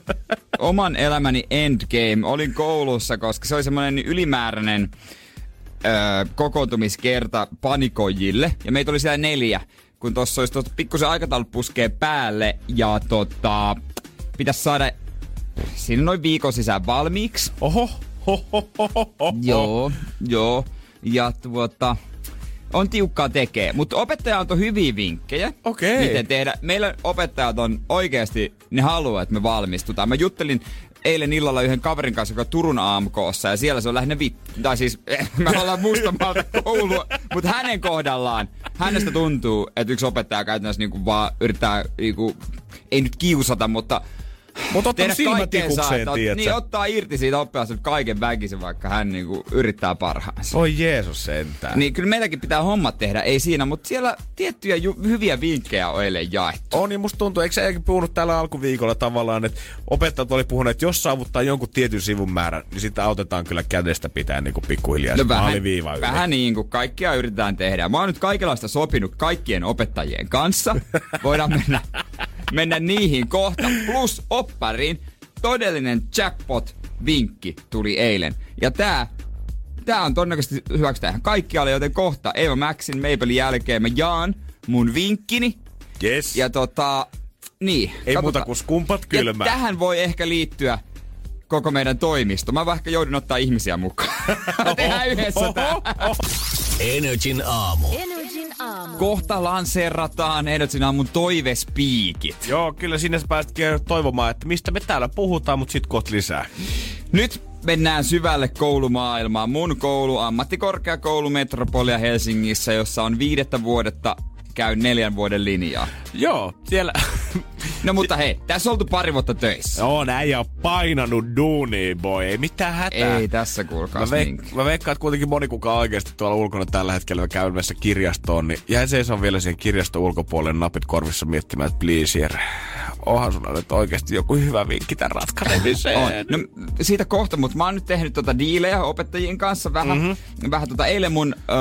oman elämäni endgame. Olin koulussa, koska se oli semmoinen ylimääräinen öö, kokoontumiskerta panikoijille. Ja meitä oli siellä neljä, kun tuossa olisi tuosta pikkusen aikataulu puskee päälle. Ja tota, pitäisi saada siinä noin viikon sisään valmiiksi. Oho, ho, ho, ho, ho, ho. Joo, joo. Ja tuota, on tiukkaa tekee, mutta opettaja antoi hyviä vinkkejä. Okei. Miten tehdä. Meillä opettajat on oikeasti, ne haluaa, että me valmistutaan. Mä juttelin eilen illalla yhden kaverin kanssa, joka on Turun AMKssa, ja siellä se on lähinnä vit... Tai siis, me ollaan mustamalta koulua, mutta hänen kohdallaan, hänestä tuntuu, että yksi opettaja käytännössä niinku vaan yrittää, niinku, ei nyt kiusata, mutta Mutta kaikkeensa, silmätikukseen, tiedätkö? Niin, ottaa irti siitä oppilaasta nyt kaiken väkisin, vaikka hän niinku yrittää parhaansa. Oi Jeesus sentään. Niin kyllä meilläkin pitää hommat tehdä, ei siinä, mutta siellä tiettyjä ju- hyviä vinkkejä on eilen jaettu. On, niin musta tuntuu, eikö se puhunut tällä alkuviikolla tavallaan, että opettajat oli puhunut, että jos saavuttaa jonkun tietyn sivun määrän, niin sitä autetaan kyllä kädestä pitää niin pikkuhiljaa. No vähän, viiva vähän niin kuin kaikkia yritetään tehdä. Mä oon nyt kaikenlaista sopinut kaikkien opettajien kanssa. Voidaan mennä, mennä niihin kohta. Plus oppariin todellinen jackpot-vinkki tuli eilen. Ja tää, tää on todennäköisesti hyväksi tähän kaikkialle, joten kohta Eva Maxin Mabelin jälkeen mä jaan mun vinkkini. Yes. Ja tota, niin. Ei katsotaan. muuta kuin skumpat Ja kylmää. tähän voi ehkä liittyä koko meidän toimisto. Mä ehkä joudun ottaa ihmisiä mukaan. Tehdään yhdessä tää. Energin aamu. Energin aamu. Kohta lanseerataan Energyn aamun toivespiikit. Joo, kyllä sinne sä pääsit toivomaan, että mistä me täällä puhutaan, mutta sit kohta lisää. Nyt mennään syvälle koulumaailmaan. Mun koulu, ammattikorkeakoulu Metropolia Helsingissä, jossa on viidettä vuodetta käy neljän vuoden linjaa. Joo, siellä... No mutta hei, tässä on oltu pari vuotta töissä. Joo, äijä on painanut duunia, boy. Ei mitään hätää. Ei tässä kuulkaas Mä, niin. veik- mä veikkaan, että kuitenkin moni kuka oikeasti tuolla ulkona tällä hetkellä käymässä kirjastoon, niin jäi seisoo vielä siihen kirjaston ulkopuolelle napit korvissa miettimään, että please Jere, onhan sulla nyt oikeasti joku hyvä vinkki tämän ratkaisemiseen. On. No siitä kohta, mutta mä oon nyt tehnyt tota diilejä opettajien kanssa vähän. Mm-hmm. Vähän tota eilen mun... Öö,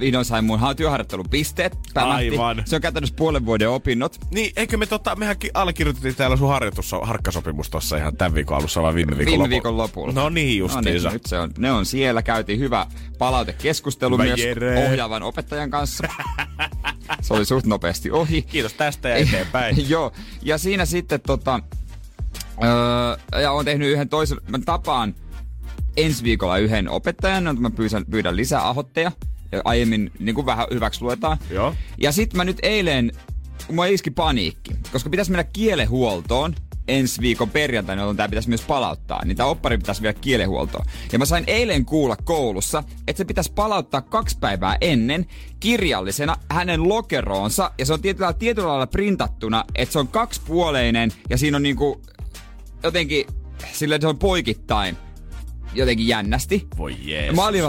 vihdoin sain mun ha- työharjoittelupisteet. Pämähti. Aivan. Se on käytännössä puolen vuoden opinnot. Niin, eikö me tota, mehän ki- allekirjoitettiin täällä sun harjoitus, harkkasopimus tossa ihan tämän viikon alussa vai viime viikon Viime lopulla? viikon lopulla. No niin, No niin, nyt se on, ne on siellä. Käytiin hyvä palautekeskustelu Hyvä myös Jere. ohjaavan opettajan kanssa. se oli suht nopeasti ohi. Kiitos tästä ja eteenpäin. Joo, ja siinä sitten tota, öö, ja on tehnyt yhden toisen, mä tapaan ensi viikolla yhden opettajan, mä pyydän, pyydän lisää ahotteja. Ja aiemmin niin kuin vähän hyväksi luetaan. Joo. Ja sitten mä nyt eilen, mua iski paniikki, koska pitäisi mennä kielenhuoltoon ensi viikon perjantaina, jolloin tämä pitäisi myös palauttaa, niin tämä oppari pitäisi viedä kielenhuoltoon. Ja mä sain eilen kuulla koulussa, että se pitäisi palauttaa kaksi päivää ennen kirjallisena hänen lokeroonsa, ja se on tietyllä, tietyllä lailla printattuna, että se on kaksipuoleinen, ja siinä on niinku jotenkin, sillä se on poikittain, jotenkin jännästi. Voi jees. Mä olin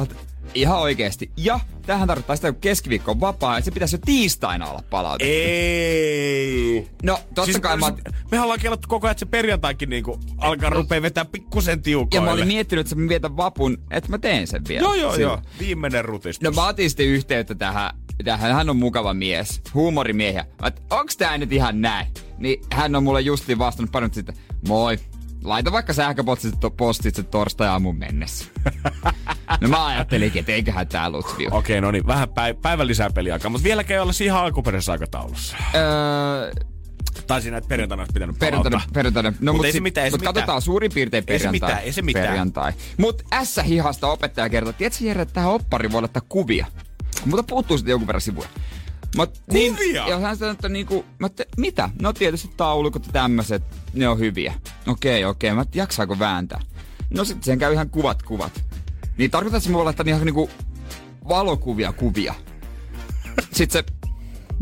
ihan oikeesti. Ja tähän tarkoittaa sitä, kun keskiviikko on vapaa, että se pitäisi jo tiistaina olla palautettu. Ei. No, totta Siis, kai mä... Me ollaan kellattu koko ajan, että se perjantaikin niinku alkaa rupea vetää pikkusen tiukoille. Ja mä olin miettinyt, että mä vietän vapun, että mä teen sen vielä. Joo, joo, joo. Viimeinen rutistus. No mä otin sitten yhteyttä tähän, tähän, hän on mukava mies, huumorimiehiä. Mä onks tää nyt ihan näin? Niin hän on mulle justiin vastannut pari minuuttia sitten, moi, laita vaikka sähköpostit postit se torstai-aamun mennessä. no mä ajattelinkin, että eiköhän tää Lutvi. Okei, no niin, vähän päiv- päivän lisää peliaikaa, mutta vieläkään ei olla siinä ihan alkuperäisessä aikataulussa. Öö, Tai siinä, että perjantaina olisi pitänyt Perjantaina, perjantaina. No, Mut mut ei se sit- mitään, ei se mut mitään. katsotaan suurin piirtein Ei se perjantai. mitään, ei se mitään. Perjantai. Mut S-hihasta opettaja kertoi, tiedätkö Jere, että tähän oppari voi laittaa kuvia. Mutta puuttuu sitten jonkun verran sivuja. Mä, niin, Kuvia? ja hän sanoi, että niinku, mä te, mitä? No tietysti taulukot ja tämmöiset, ne on hyviä. Okei, okei, mä et, jaksaako vääntää? No sitten siihen käy ihan kuvat kuvat. Niin tarkoittaa, että se voi laittaa ihan niinku valokuvia kuvia. Sitten se,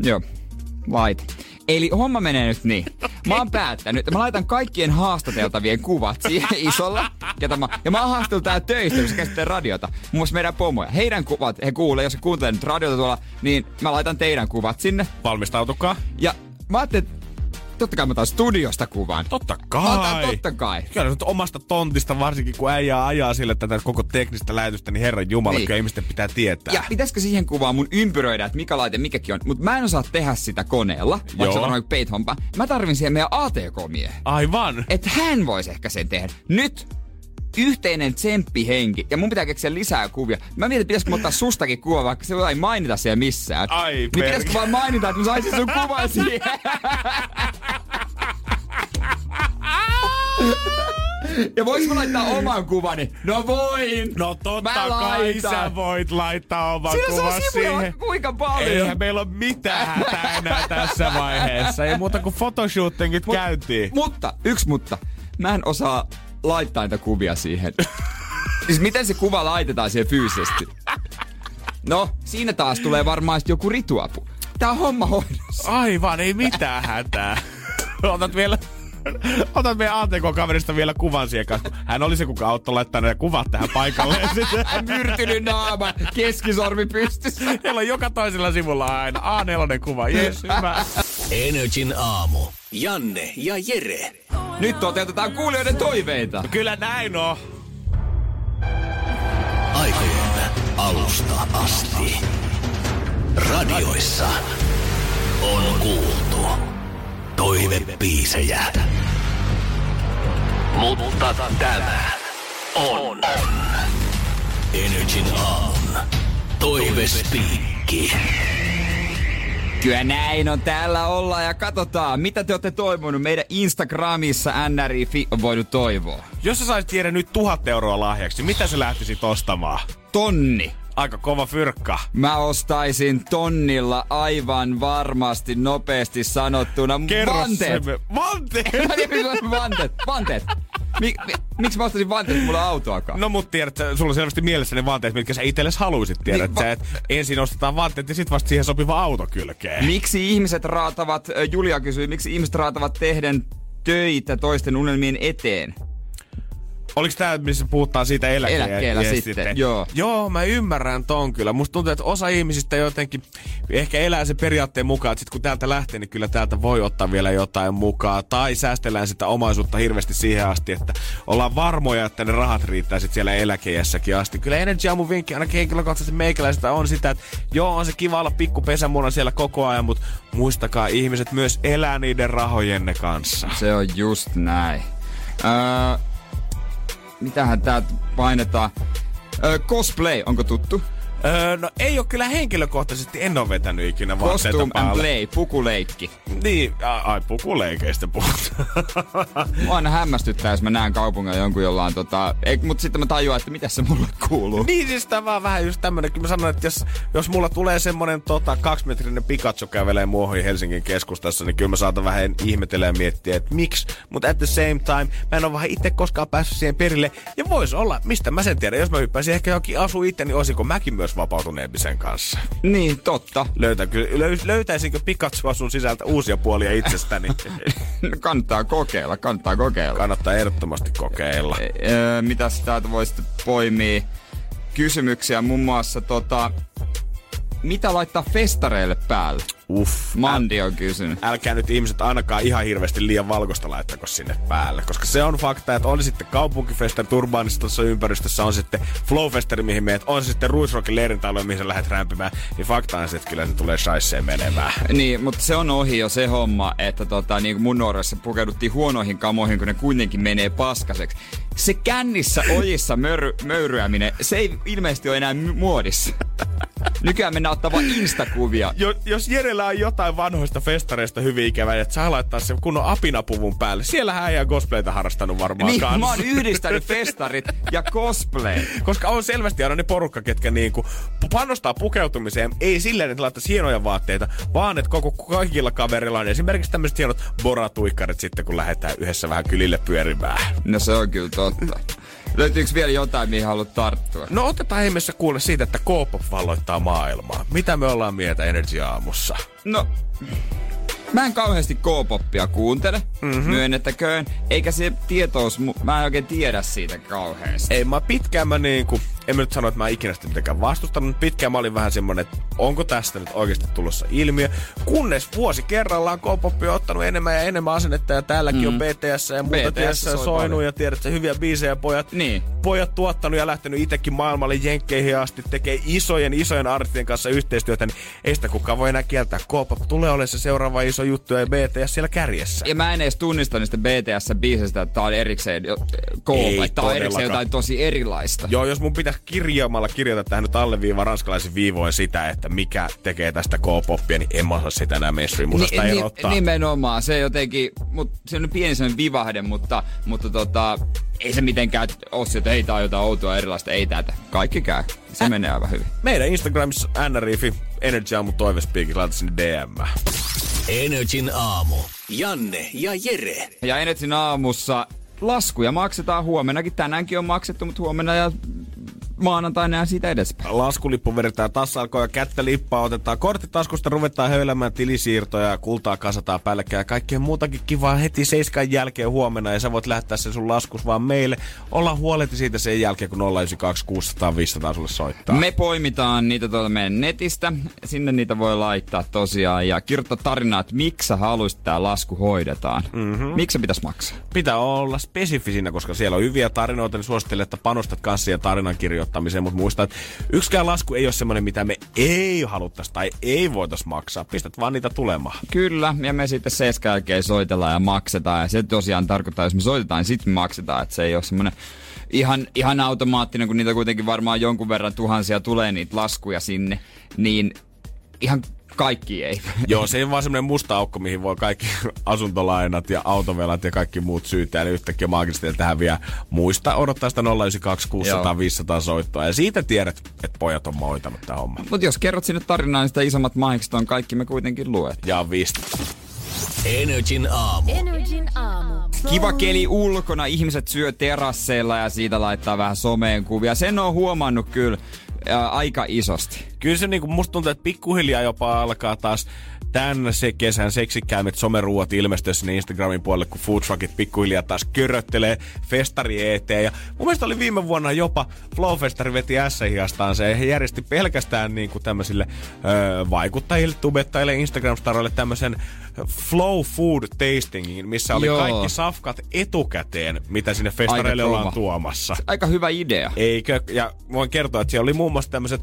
joo, laita. Eli homma menee nyt niin. Mä oon päättänyt, että mä laitan kaikkien haastateltavien kuvat siihen isolla. Ja, tämä, ja mä oon haastatellut tää töistä, kun se käsittelee radiota. Muun muassa meidän pomoja. Heidän kuvat, he kuulee, jos kuuntelee nyt radiota tuolla, niin mä laitan teidän kuvat sinne. Valmistautukaa. Ja mä ajattelin, että totta kai mä otan studiosta kuvan. Totta Otan kai. totta kai. Kyllä nyt omasta tontista, varsinkin kun äijä ajaa sille tätä koko teknistä lähetystä, niin herran jumala, Niin. kyllä ihmisten pitää tietää. Ja pitäisikö siihen kuvaan mun ympyröidä, että mikä laite mikäkin on. Mutta mä en osaa tehdä sitä koneella, vaikka se on varmaan. Mä tarvin siihen meidän ATK-miehen. Aivan. että hän voisi ehkä sen tehdä. Nyt yhteinen tsemppihenki. Ja mun pitää keksiä lisää kuvia. Mä mietin, pitäisikö ottaa sustakin kuva, vaikka se ei mainita siellä missään. Ai, niin perkele. pitäisikö vaan mainita, että mä saisin sun kuvan siihen. Ja voinko mä laittaa oman kuvani? No voin! No totta Mä kai laitan. sä voit laittaa oman on kuvan siihen. kuinka paljon. Eihän meillä ole mitään hätää enää tässä vaiheessa. Ei muuta kuin photoshootingit Mut- käytiin. Mutta, yksi mutta. mä en osaa laittaa niitä kuvia siihen. siis miten se kuva laitetaan siihen fyysisesti? No, siinä taas tulee varmaan joku rituapu. Tää on homma hoidossa. Aivan, ei mitään hätää. Otat vielä Otat meidän ATK-kaverista vielä kuvan siihen kanssa. Hän oli se, kuka auttoi laittaa ne kuvat tähän paikalle. Myrtynyt naama, keskisormi pystyssä. Meillä on joka toisella sivulla aina A4 kuva. Jes, hyvä. Energin aamu. Janne ja Jere. Nyt toteutetaan kuulijoiden toiveita. Kyllä näin on. Aikojen alusta asti. Radioissa on kuultu toivepiisejä. Mutta tämä on Energin aamun toivespiikki. Kyllä näin on täällä olla ja katsotaan, mitä te olette toivonut. Meidän Instagramissa NRI on voinut toivoa. Jos sä saisit tiedä nyt tuhat euroa lahjaksi, mitä sä lähtisit ostamaan? Tonni. Aika kova fyrkka. Mä ostaisin tonnilla aivan varmasti nopeasti sanottuna Kerro vanteet. se. Vanteet! Tiedän, vanteet. Vanteet. Mik, mi, miksi mä ostaisin vanteet, mulla on autoakaan? No mut tiedät, sä- sulla on selvästi mielessä ne vanteet, mitkä sä itsellesi haluisit tiedät. Niin, va- sä, et ensin ostetaan vanteet ja sit vasta siihen sopiva auto kylkeen. Miksi ihmiset raatavat, ö, Julia kysyy, miksi ihmiset raatavat tehden töitä toisten unelmien eteen? Oliko tää, missä puhutaan siitä eläkkeellä? Eläkkeellä sitten, joo. Joo, mä ymmärrän ton kyllä. Musta tuntuu, että osa ihmisistä jotenkin ehkä elää se periaatteen mukaan, että sit kun täältä lähtee, niin kyllä täältä voi ottaa vielä jotain mukaan. Tai säästellään sitä omaisuutta hirveästi siihen asti, että ollaan varmoja, että ne rahat riittää sit siellä eläkeiässäkin asti. Kyllä Energy Aamun vinkki ainakin henkilökohtaisesti meikäläisestä on sitä, että joo, on se kiva olla pikku pesämuna siellä koko ajan, mutta muistakaa, ihmiset myös elää niiden rahojenne kanssa. Se on just näin. Öö, mitähän tää painetaan? Cosplay, onko tuttu? Öö, no ei ole kyllä henkilökohtaisesti, en ole vetänyt ikinä Costume and päälle. play, pukuleikki. Niin, ai pukuleikeistä puhutaan. Mua aina hämmästyttää, jos mä näen kaupungilla jonkun, jolla on tota... Ei, mutta sitten mä tajuan, että mitä se mulle kuuluu. niin siis tää vaan vähän just tämmönen, kyllä mä sanon, että jos, jos mulla tulee semmonen tota, kaksimetrinen Pikachu kävelee muohon Helsingin keskustassa, niin kyllä mä saatan vähän ihmetellä ja miettiä, että miksi. Mutta at the same time, mä en ole vähän itse koskaan päässyt siihen perille. Ja vois olla, mistä mä sen tiedän, jos mä hyppäisin ehkä jokin asu itse, niin olisiko mäkin myös vapautuneempi sen kanssa. Niin, totta. Löytäkö, löy, löytäisinkö Pikachu sun sisältä uusia puolia itsestäni? kannattaa kokeilla, kannattaa kokeilla. Kannattaa ehdottomasti kokeilla. Öö, mitäs täältä voisi poimia? Kysymyksiä muun muassa tota... Mitä laittaa festareille päälle? Uff. Mandi on kysynyt. älkää nyt ihmiset ainakaan ihan hirveästi liian valkoista laittako sinne päälle. Koska se on fakta, että on sitten kaupunkifestari urbaanistossa ympäristössä, on sitten flowfestari, mihin meet, on sitten Ruisrockin leirintäalue, mihin sä lähdet rämpimään, niin fakta on se, että kyllä se tulee shaisseen menemään. Niin, mutta se on ohi jo se homma, että tota, niin mun nuoressa pukeuduttiin huonoihin kamoihin, kun ne kuitenkin menee paskaseksi. Se kännissä ojissa möyry, möyryäminen, se ei ilmeisesti ole enää muodissa. Nykyään mennään ottaa vaan instakuvia. Jo, jos Jerellä on jotain vanhoista festareista hyvin ikävää, että saa laittaa sen kunnon apinapuvun päälle. Siellähän ei ole cosplayta harrastanut varmaan Niin, kanssa. mä oon yhdistänyt festarit ja cosplay. Koska on selvästi aina ne porukka, ketkä niinku panostaa pukeutumiseen, ei silleen, että laittaisi hienoja vaatteita, vaan että koko kaikilla kaverilla on esimerkiksi tämmöiset hienot boratuikkarit sitten, kun lähdetään yhdessä vähän kylille pyörimään. No se on kyllä totta. Löytyykö vielä jotain, mihin haluat tarttua? No otetaan ihmeessä kuulle siitä, että K-pop valloittaa maailmaa. Mitä me ollaan mieltä Energy Aamussa? No, mä en kauheasti K-poppia kuuntele, mm-hmm. myönnettäköön. Eikä se tietous, mä en oikein tiedä siitä kauheasti. Ei, mä pitkään mä niinku, en mä nyt sano, että mä ikinä sitä mitenkään vastustanut, mutta pitkään mä olin vähän semmonen, että onko tästä nyt oikeasti tulossa ilmiö. Kunnes vuosi kerrallaan K-pop on ottanut enemmän ja enemmän asennetta ja täälläkin mm. on BTS ja muuta BTS soi soinut ja tiedät, että hyviä biisejä pojat. Niin. Pojat tuottanut ja lähtenyt itsekin maailmalle jenkkeihin asti, tekee isojen isojen artistien kanssa yhteistyötä, niin ei sitä kukaan voi enää kieltää. K-pop tulee olemaan se seuraava iso juttu ja BTS siellä kärjessä. Ja mä en edes tunnista niistä BTS-biisistä, että tää on erikseen jo- K, tää on erikseen jotain tosi erilaista. Joo, jos mun pitäisi kirjaamalla kirjata tähän nyt alleviiva ranskalaisin viivoin sitä, että mikä tekee tästä K-poppia, niin en mä osaa sitä enää mainstream-musasta Ni- ni- erottaa. nimenomaan, se jotenkin, mut se on pieni sellainen vivahde, mutta, mutta tota, ei se mitenkään ole että ei tää jotain outoa erilaista, ei tätä. Kaikki käy. Se Äh. menee aivan hyvin. Meidän Instagramissa nrifi, Energy Aamu toivespiikki, laita sinne DM. Energin aamu. Janne ja Jere. Ja Enetsin aamussa laskuja maksetaan huomennakin. Tänäänkin on maksettu, mutta huomenna ja maanantaina ja siitä edespäin. Laskulippu vedetään tassalkoon ja kättä lippaa otetaan korttitaskusta, ruvetaan höylämään tilisiirtoja ja kultaa kasataan päällekkäin ja kaikkea muutakin kivaa heti seiskan jälkeen huomenna ja sä voit lähettää sen sun laskus vaan meille. Olla huoleti siitä sen jälkeen, kun 092 600 500 sulle soittaa. Me poimitaan niitä tuolta meidän netistä. Sinne niitä voi laittaa tosiaan ja kirjoittaa tarinaa, että miksi sä haluaisit, tämä lasku hoidetaan. Mm-hmm. Miksi se pitäisi maksaa? Pitää olla spesifi siinä, koska siellä on hyviä tarinoita, niin suosittelen, että panostat kanssa siihen tarinan kirjoittamiseen, mutta muista, että yksikään lasku ei ole semmoinen, mitä me ei haluttaisi tai ei voitais maksaa. Pistät vaan niitä tulemaan. Kyllä, ja me sitten seiskan jälkeen soitellaan ja maksetaan. Ja se tosiaan tarkoittaa, jos me soitetaan, niin sitten me maksetaan. Että se ei ole semmoinen ihan, ihan automaattinen, kun niitä kuitenkin varmaan jonkun verran tuhansia tulee niitä laskuja sinne. Niin ihan kaikki ei. Joo, se ei vaan semmoinen musta aukko, mihin voi kaikki asuntolainat ja autovelat ja kaikki muut syytää. Eli yhtäkkiä maagisesti tähän vielä muista odottaa sitä 092 600 500 soittoa. Ja siitä tiedät, että pojat on moitanut tämä homma. Mutta jos kerrot sinne tarinaa, niin sitä isommat mahikset on kaikki me kuitenkin luet. Ja vist. Energin aamu. Energin aamu. Kiva keli ulkona, ihmiset syö terasseilla ja siitä laittaa vähän someen kuvia. Sen on huomannut kyllä ää, aika isosti. Kyllä se niinku, musta tuntuu, että pikkuhiljaa jopa alkaa taas tämän se kesän seksikkäimmät someruuat ilmestyä sinne Instagramin puolelle, kun food truckit pikkuhiljaa taas köröttelee festari eteen. Ja mun mielestä oli viime vuonna jopa Flow-festari veti S-hiastaan se. He järjesti pelkästään niin kuin tämmöisille öö, vaikuttajille, tubettajille, Instagram-staroille tämmöisen Flow Food Tastingin, missä oli Joo. kaikki safkat etukäteen, mitä sinne festareille ollaan tuomassa. Aika hyvä idea. Eikö? Ja voin kertoa, että siellä oli muun muassa tämmöiset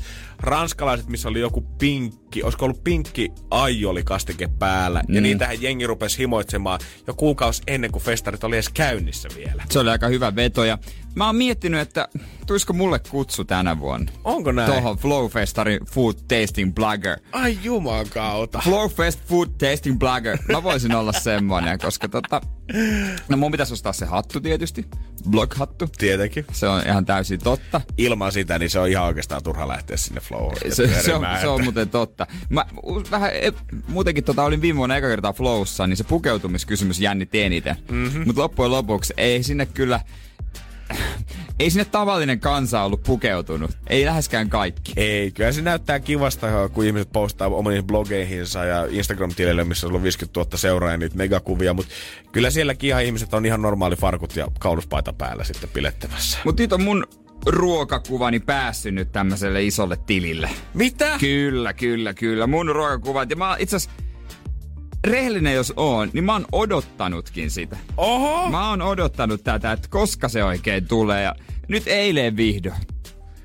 ranskalaiset, missä oli joku pinkki, olisiko ollut pinkki aioli kastike päällä. Mm. Ja niitähän jengi rupesi himoitsemaan jo kuukausi ennen kuin festarit oli edes käynnissä vielä. Se oli aika hyvä veto ja mä oon miettinyt, että tulisiko mulle kutsu tänä vuonna. Onko näin? Tuohon Flowfestarin Food Tasting Blogger. Ai juman kautta. Flowfest Food Tasting Blogger. Mä voisin olla semmonen, koska tota... No mun pitäisi ostaa se hattu tietysti. Blog-hattu. Tietenkin. Se on ihan täysin totta. Ilman sitä, niin se on ihan oikeastaan turha lähteä sinne flowhon. Se, se, on, se on muuten totta. Mä vähän, e, muutenkin tota, olin viime vuonna eka kertaa Flowssa, niin se pukeutumiskysymys jännitti eniten. Mm-hmm. Mutta loppujen lopuksi ei sinne kyllä... Ei sinne tavallinen kansa ollut pukeutunut. Ei läheskään kaikki. Ei, kyllä se näyttää kivasta, kun ihmiset postaa omiin blogeihinsa ja Instagram-tileille, missä on 50 000 seuraajia niitä megakuvia, mutta kyllä sielläkin ihan ihmiset on ihan normaali farkut ja kauluspaita päällä sitten pilettämässä. Mutta nyt on mun ruokakuvani päässyt nyt tämmöiselle isolle tilille. Mitä? Kyllä, kyllä, kyllä. Mun ruokakuvat. Ja mä itse asiassa rehellinen jos oon, niin mä oon odottanutkin sitä. Oho! Mä oon odottanut tätä, että koska se oikein tulee. Ja nyt eilen vihdoin.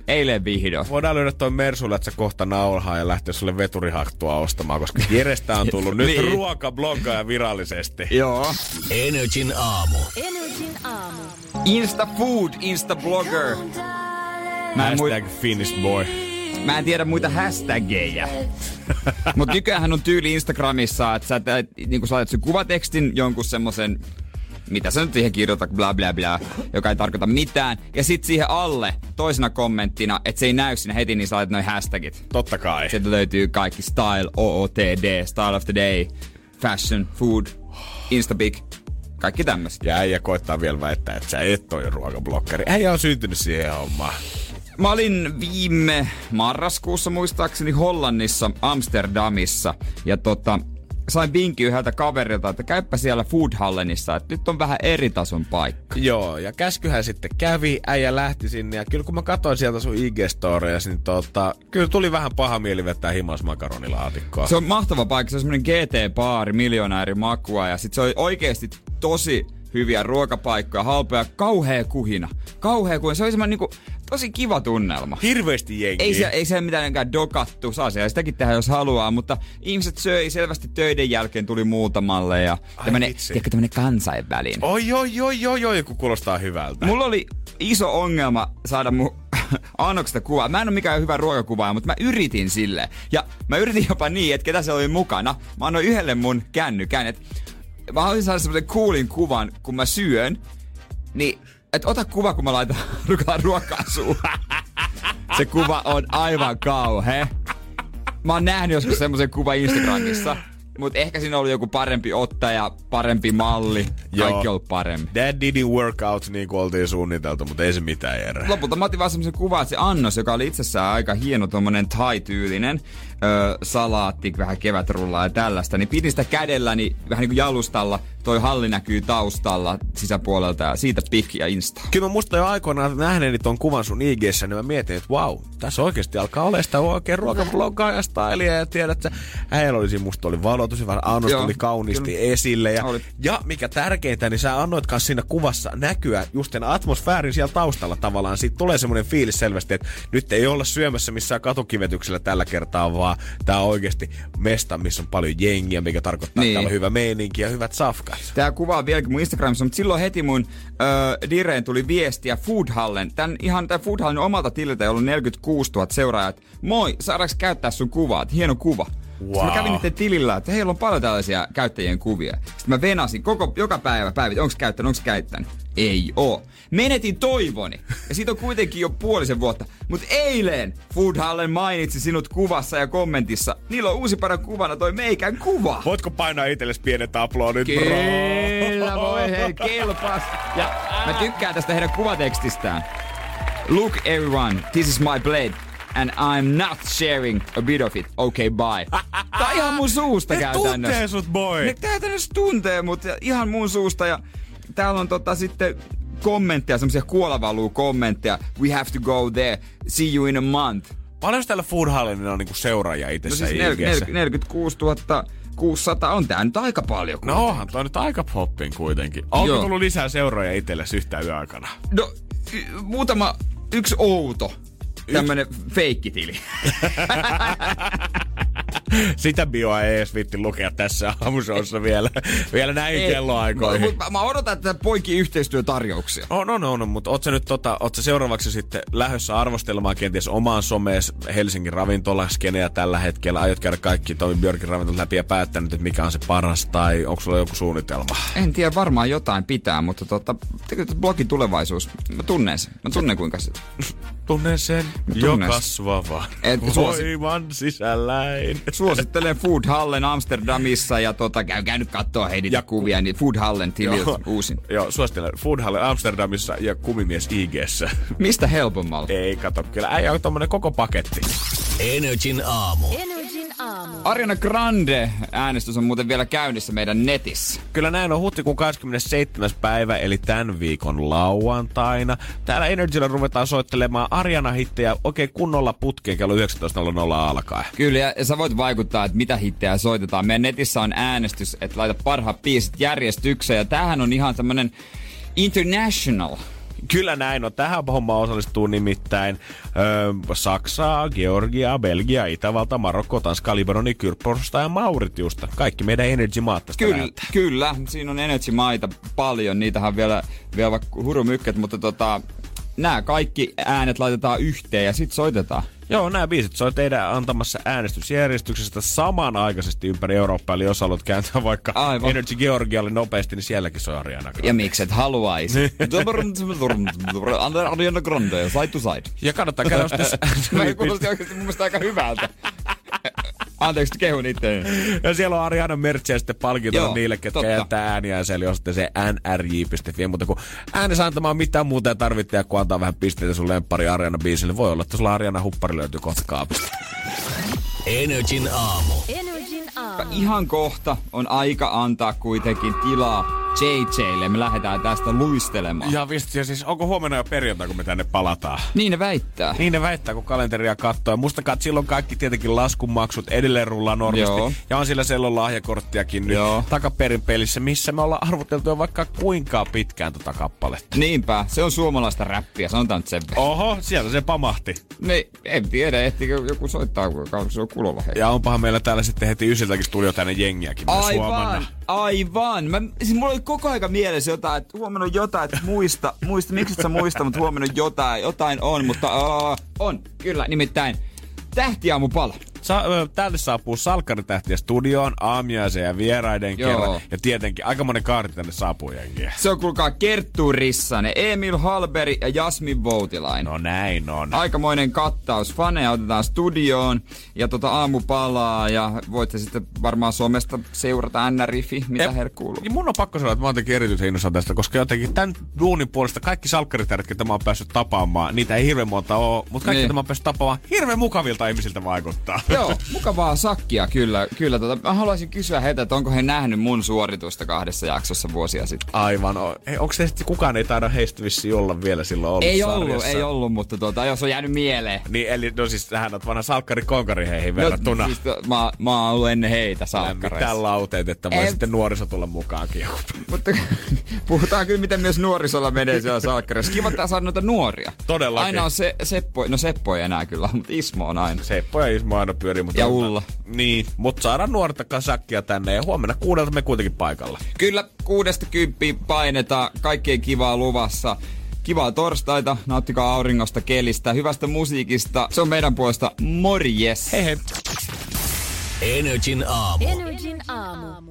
Eilen vihdoin. Voidaan löydä toi Mersulle, että se kohta naulhaa ja lähtee sulle veturihaktua ostamaan, koska Jerestä on tullut nyt Niin. ruokabloggaja virallisesti. Joo. Energin aamu. Energin aamu. Insta food, Insta blogger. Mä en, mui, Hashtag Finnish boy. mä en tiedä muita hashtageja. Mutta nykyään on tyyli Instagramissa, että sä teet, niin sä laitat sen kuvatekstin jonkun semmosen mitä sä nyt siihen kirjoitat, bla bla bla, joka ei tarkoita mitään. Ja sit siihen alle toisena kommenttina, että se ei näy siinä heti, niin sä laitat noin hashtagit. Totta kai. Sieltä löytyy kaikki style, OOTD, style of the day, fashion, food, instabig, kaikki tämmöiset. Ja äijä koittaa vielä väittää, että sä et toi ruokablokkari. Äijä on syntynyt siihen hommaan. Mä olin viime marraskuussa muistaakseni Hollannissa, Amsterdamissa. Ja tota, sain vinkki yhdeltä kaverilta, että käyppä siellä Food Hallenissa, että nyt on vähän eri tason paikka. Joo, ja käskyhän sitten kävi, äijä lähti sinne, ja kyllä kun mä katsoin sieltä sun IG-storeja, niin tota, kyllä tuli vähän paha mieli vetää himas makaronilaatikkoa. Se on mahtava paikka, se on semmonen GT-baari, miljonääri makua ja sit se oli oikeesti tosi hyviä ruokapaikkoja, halpoja, kauhea kuhina. Kauhea kuhina, se oli semmoinen niinku, tosi kiva tunnelma. Hirveästi jengiä. Ei se, ei se mitenkään dokattu, saa siellä sitäkin tehdä jos haluaa, mutta ihmiset söi selvästi töiden jälkeen tuli muutamalle ja tämmönen, tiedätkö, tämmönen kansainvälinen. Oi, oi, oi, oi, oi, kun kuulostaa hyvältä. Mulla oli iso ongelma saada mun annoksesta kuvaa. Mä en ole mikään hyvä ruokakuvaaja, mutta mä yritin sille. Ja mä yritin jopa niin, että ketä se oli mukana. Mä annoin yhdelle mun kännykän, että mä haluaisin saada semmoisen coolin kuvan, kun mä syön. Niin, että ota kuva, kun mä laitan ruokaa ruokaa suuhun. Se kuva on aivan kauhea. Mä oon nähnyt joskus semmoisen kuvan Instagramissa. Mutta ehkä siinä oli joku parempi ottaja, parempi malli. Kaikki Joo. ollut paremmin. That didn't work out niin kuin oltiin suunniteltu, mutta ei se mitään Jere. Lopulta mä otin vaan semmosen kuvan, että se annos, joka oli itsessään aika hieno tuommoinen thai-tyylinen, öö, salaatti, vähän kevätrullaa ja tällaista, niin pidin sitä kädelläni vähän niin kuin jalustalla. Toi halli näkyy taustalla sisäpuolelta ja siitä pikki ja insta. Kyllä mä muistan jo aikoinaan nähneeni ton kuvan sun ig niin mä mietin, että wow, tässä oikeasti alkaa olla sitä oikein ruokavlogaa ja stylia ja tiedät, että äijällä oli siinä musta oli valo tosi vähän, annos Joo, tuli kauniisti kyllä. esille ja, Oli. ja mikä tärkeintä, niin sä annoit kanssa siinä kuvassa näkyä just sen atmosfäärin siellä taustalla tavallaan. Siitä tulee semmoinen fiilis selvästi, että nyt ei olla syömässä missään katukivetyksellä tällä kertaa, vaan tää on oikeasti mesta, missä on paljon jengiä, mikä tarkoittaa, Niin. että täällä on hyvä meininki ja hyvät safkat. Tää kuva on vieläkin mun Instagramissa, mutta silloin heti mun öö, direen tuli viestiä Foodhallen. Tän ihan tän Foodhallen omalta tililtä, jolla on 46 000 seuraajat. Moi, saadaanko käyttää sun kuvaa? Hieno kuva. Wow. Sitten mä kävin niiden tilillä, että heillä on paljon tällaisia käyttäjien kuvia. Sitten mä venasin koko, joka päivä päivit, onko käyttänyt, onko käyttänyt. Ei oo. Menetin toivoni. Ja siitä on kuitenkin jo puolisen vuotta. Mutta eilen Foodhallen mainitsi sinut kuvassa ja kommentissa. Niillä on uusi paran kuvana toi meikän kuva. Voitko painaa itsellesi pienet aplodit, bro? Kyllä voi, hei, kelpas. Ja mä tykkään tästä heidän kuvatekstistään. Look everyone, this is my blade. And I'm not sharing a bit of it. Okay, bye. Tää on ihan mun suusta Ne käytännössä. tuntee sut, boy. Ne käytännössä tuntee mut ja ihan mun suusta. Ja täällä on tota sitten kommentteja, semmosia kuolavaluu kommentteja. We have to go there. See you in a month. Paljon täällä Food Hallilla on niinku seuraajia No itsessä siis no nel- 46 600 on tää nyt aika paljon. No onhan toi nyt aika poppin kuitenkin. Onko Joo. tullut lisää seuraajia itsellesi yhtään yön aikana? No, y- muutama, yksi outo. Tämmönen feikkitili. Sitä bioa ei edes vitti lukea tässä aamushowssa vielä, vielä näin Ei, kelloaikoihin. Mut, mä, mä odotan tätä poikii yhteistyötarjouksia. On, on, on, mutta oot sä nyt tota, oot sä seuraavaksi sitten lähdössä arvostelemaan kenties omaan somees Helsingin ravintolaskeneä tällä hetkellä? Aiot käydä kaikki Tomi Björkin ravintolat läpi ja päättänyt, että mikä on se paras tai onko sulla joku suunnitelma? En tiedä, varmaan jotain pitää, mutta tota, blogin tulevaisuus. Mä tunnen sen. Mä tunnen kuinka se... Tunnen sen jo kasvavan Et suosi- voiman sisälläin. Suosittelen Food Hallen Amsterdamissa ja tota, käykää nyt kattoo heidän Ja- kuvia, niin Food Hallen tililtä Joo. uusin. Joo, suosittelen Food Hall Amsterdamissa ja kumimies IGssä. Mistä helpommalla? Ei, kato, kyllä äijä on tommonen koko paketti. Energin aamu. Energin aamu. Ariana Grande äänestys on muuten vielä käynnissä meidän netissä. Kyllä näin on huhtikuun 27. päivä, eli tämän viikon lauantaina. Täällä Energyllä ruvetaan soittelemaan Ariana-hittejä oikein kunnolla putkeen kello 19.00 alkaen. Kyllä, ja ja sä voit vaikuttaa, että mitä hittejä soitetaan. Meidän netissä on äänestys, että laita parhaat biisit järjestykseen. Ja tämähän on ihan tämmönen international. Kyllä näin on. Tähän hommaan osallistuu nimittäin öö, Saksaa, Georgia, Belgia, Itävalta, Marokko, Tanska, Libanoni, Kyprosta ja Mauritiusta. Kaikki meidän Energy-maat tästä Kyllä, näyttää. kyllä, siinä on Energy-maita paljon, niitähän on vielä, vielä vaikka hurumykket, mutta tota, nämä kaikki äänet laitetaan yhteen ja sitten soitetaan. Joo, nämä biisit soi teidän antamassa äänestysjärjestyksestä samanaikaisesti ympäri Eurooppaa. Eli jos haluat kääntää vaikka Aivan. Energy Georgialle nopeasti, niin sielläkin soi Ariana Grande. Ja mikset haluaisi. Ariana Grande, side to side. Ja kannattaa käydä ostaa Mä kuulosti oikeasti mun mielestä aika hyvältä. Anteeksi, kehun itseäni. Ja siellä on Ariana merchia sitten palkintona niille, ketkä totta. jättää ääniä. Eli on sitten se nrj.fi. Mutta kun äänessä antamaan mitään muuta ja kun antaa vähän pisteitä sun lemppari Ariana biisille, voi olla, että sulla Ariana huppari löytyy kohta kaapista. Energin aamu. Energin aamu. Ihan kohta on aika antaa kuitenkin tilaa JJlle. Me lähdetään tästä luistelemaan. Ja visti, ja siis onko huomenna jo perjantai, kun me tänne palataan? Niin ne väittää. Niin ne väittää, kun kalenteria katsoo. Ja mustakaan, että silloin kaikki tietenkin laskumaksut edelleen rullaa normisti. Joo. Ja on sillä sellon lahjakorttiakin nyt Joo. takaperin pelissä, missä me ollaan arvoteltu jo vaikka kuinka pitkään tota kappaletta. Niinpä, se on suomalaista räppiä, sanotaan nyt sen. Oho, sieltä se pamahti. Niin, en tiedä, ehtikö joku soittaa, kun se on kuulolla hei. Ja onpahan meillä täällä sitten heti ysiltäkin studio tänne jengiäkin Aivan, aivan. Mä, siis mulla oli koko aika mielessä jotain, että huomenna on jotain, että muista, muista, miksi sä muista, mutta huomenna jotain, jotain on, mutta uh, on, kyllä, nimittäin tähtiaamupala. Sa- täältä saapuu salkkaritähtiä studioon, aamiaisen ja vieraiden Joo. kerran. Ja tietenkin aika monen kaarti tänne saapuu jengiä. Se on kuulkaa Kerttu Rissanen, Emil Halberi ja Jasmin Voutilainen. No näin on. Aikamoinen kattaus. Faneja otetaan studioon ja tota aamu palaa ja voitte sitten varmaan somesta seurata NRIFI, mitä Ep- heille kuuluu. Niin mun on pakko sanoa, että mä oon jotenkin erityisen tästä, koska jotenkin tämän duunin puolesta kaikki salkkaritähdet, ketä mä oon päässyt tapaamaan, niitä ei hirveän monta oo, mutta kaikki, Niin. ketä mä oon päässyt tapaamaan, hirveän mukavilta ihmisiltä vaikuttaa. Joo, mukavaa sakkia kyllä. kyllä tota, mä haluaisin kysyä heitä, että onko he nähnyt mun suoritusta kahdessa jaksossa vuosia sitten. Aivan. O- Ei, onko se sitten kukaan ei taida heistä vissiin olla vielä silloin ollut Ei ollut, sarjassa? ei ollut, mutta tota, jos on jäänyt mieleen. Niin, eli no siis tähän on vanha salkkari konkari heihin verrattuna. No, siis, to- mä, mä oon ollut ennen heitä No, salkkareissa. mitään lauteet, että voi Ei. sitten nuoriso tulla mukaankin. Mutta puhutaan kyllä, miten myös nuorisolla menee siellä salkkarissa. Kiva, että saada noita nuoria. Todellakin. Aina on se, Seppo, no Seppo ei enää kyllä, mutta Ismo on aina. Seppo ja Ismo aina pyörii. Mutta Ja Ulla. Niin, mutta saadaan nuorta kasakkia tänne ja huomenna kuudelta me kuitenkin paikalla. Kyllä kuudesta kymppiin painetaan, kaikkeen kivaa luvassa. Kivaa torstaita, nauttikaa auringosta, kelistä, hyvästä musiikista. Se on meidän puolesta morjes. Hei hei. Energin aamu. Energin aamu.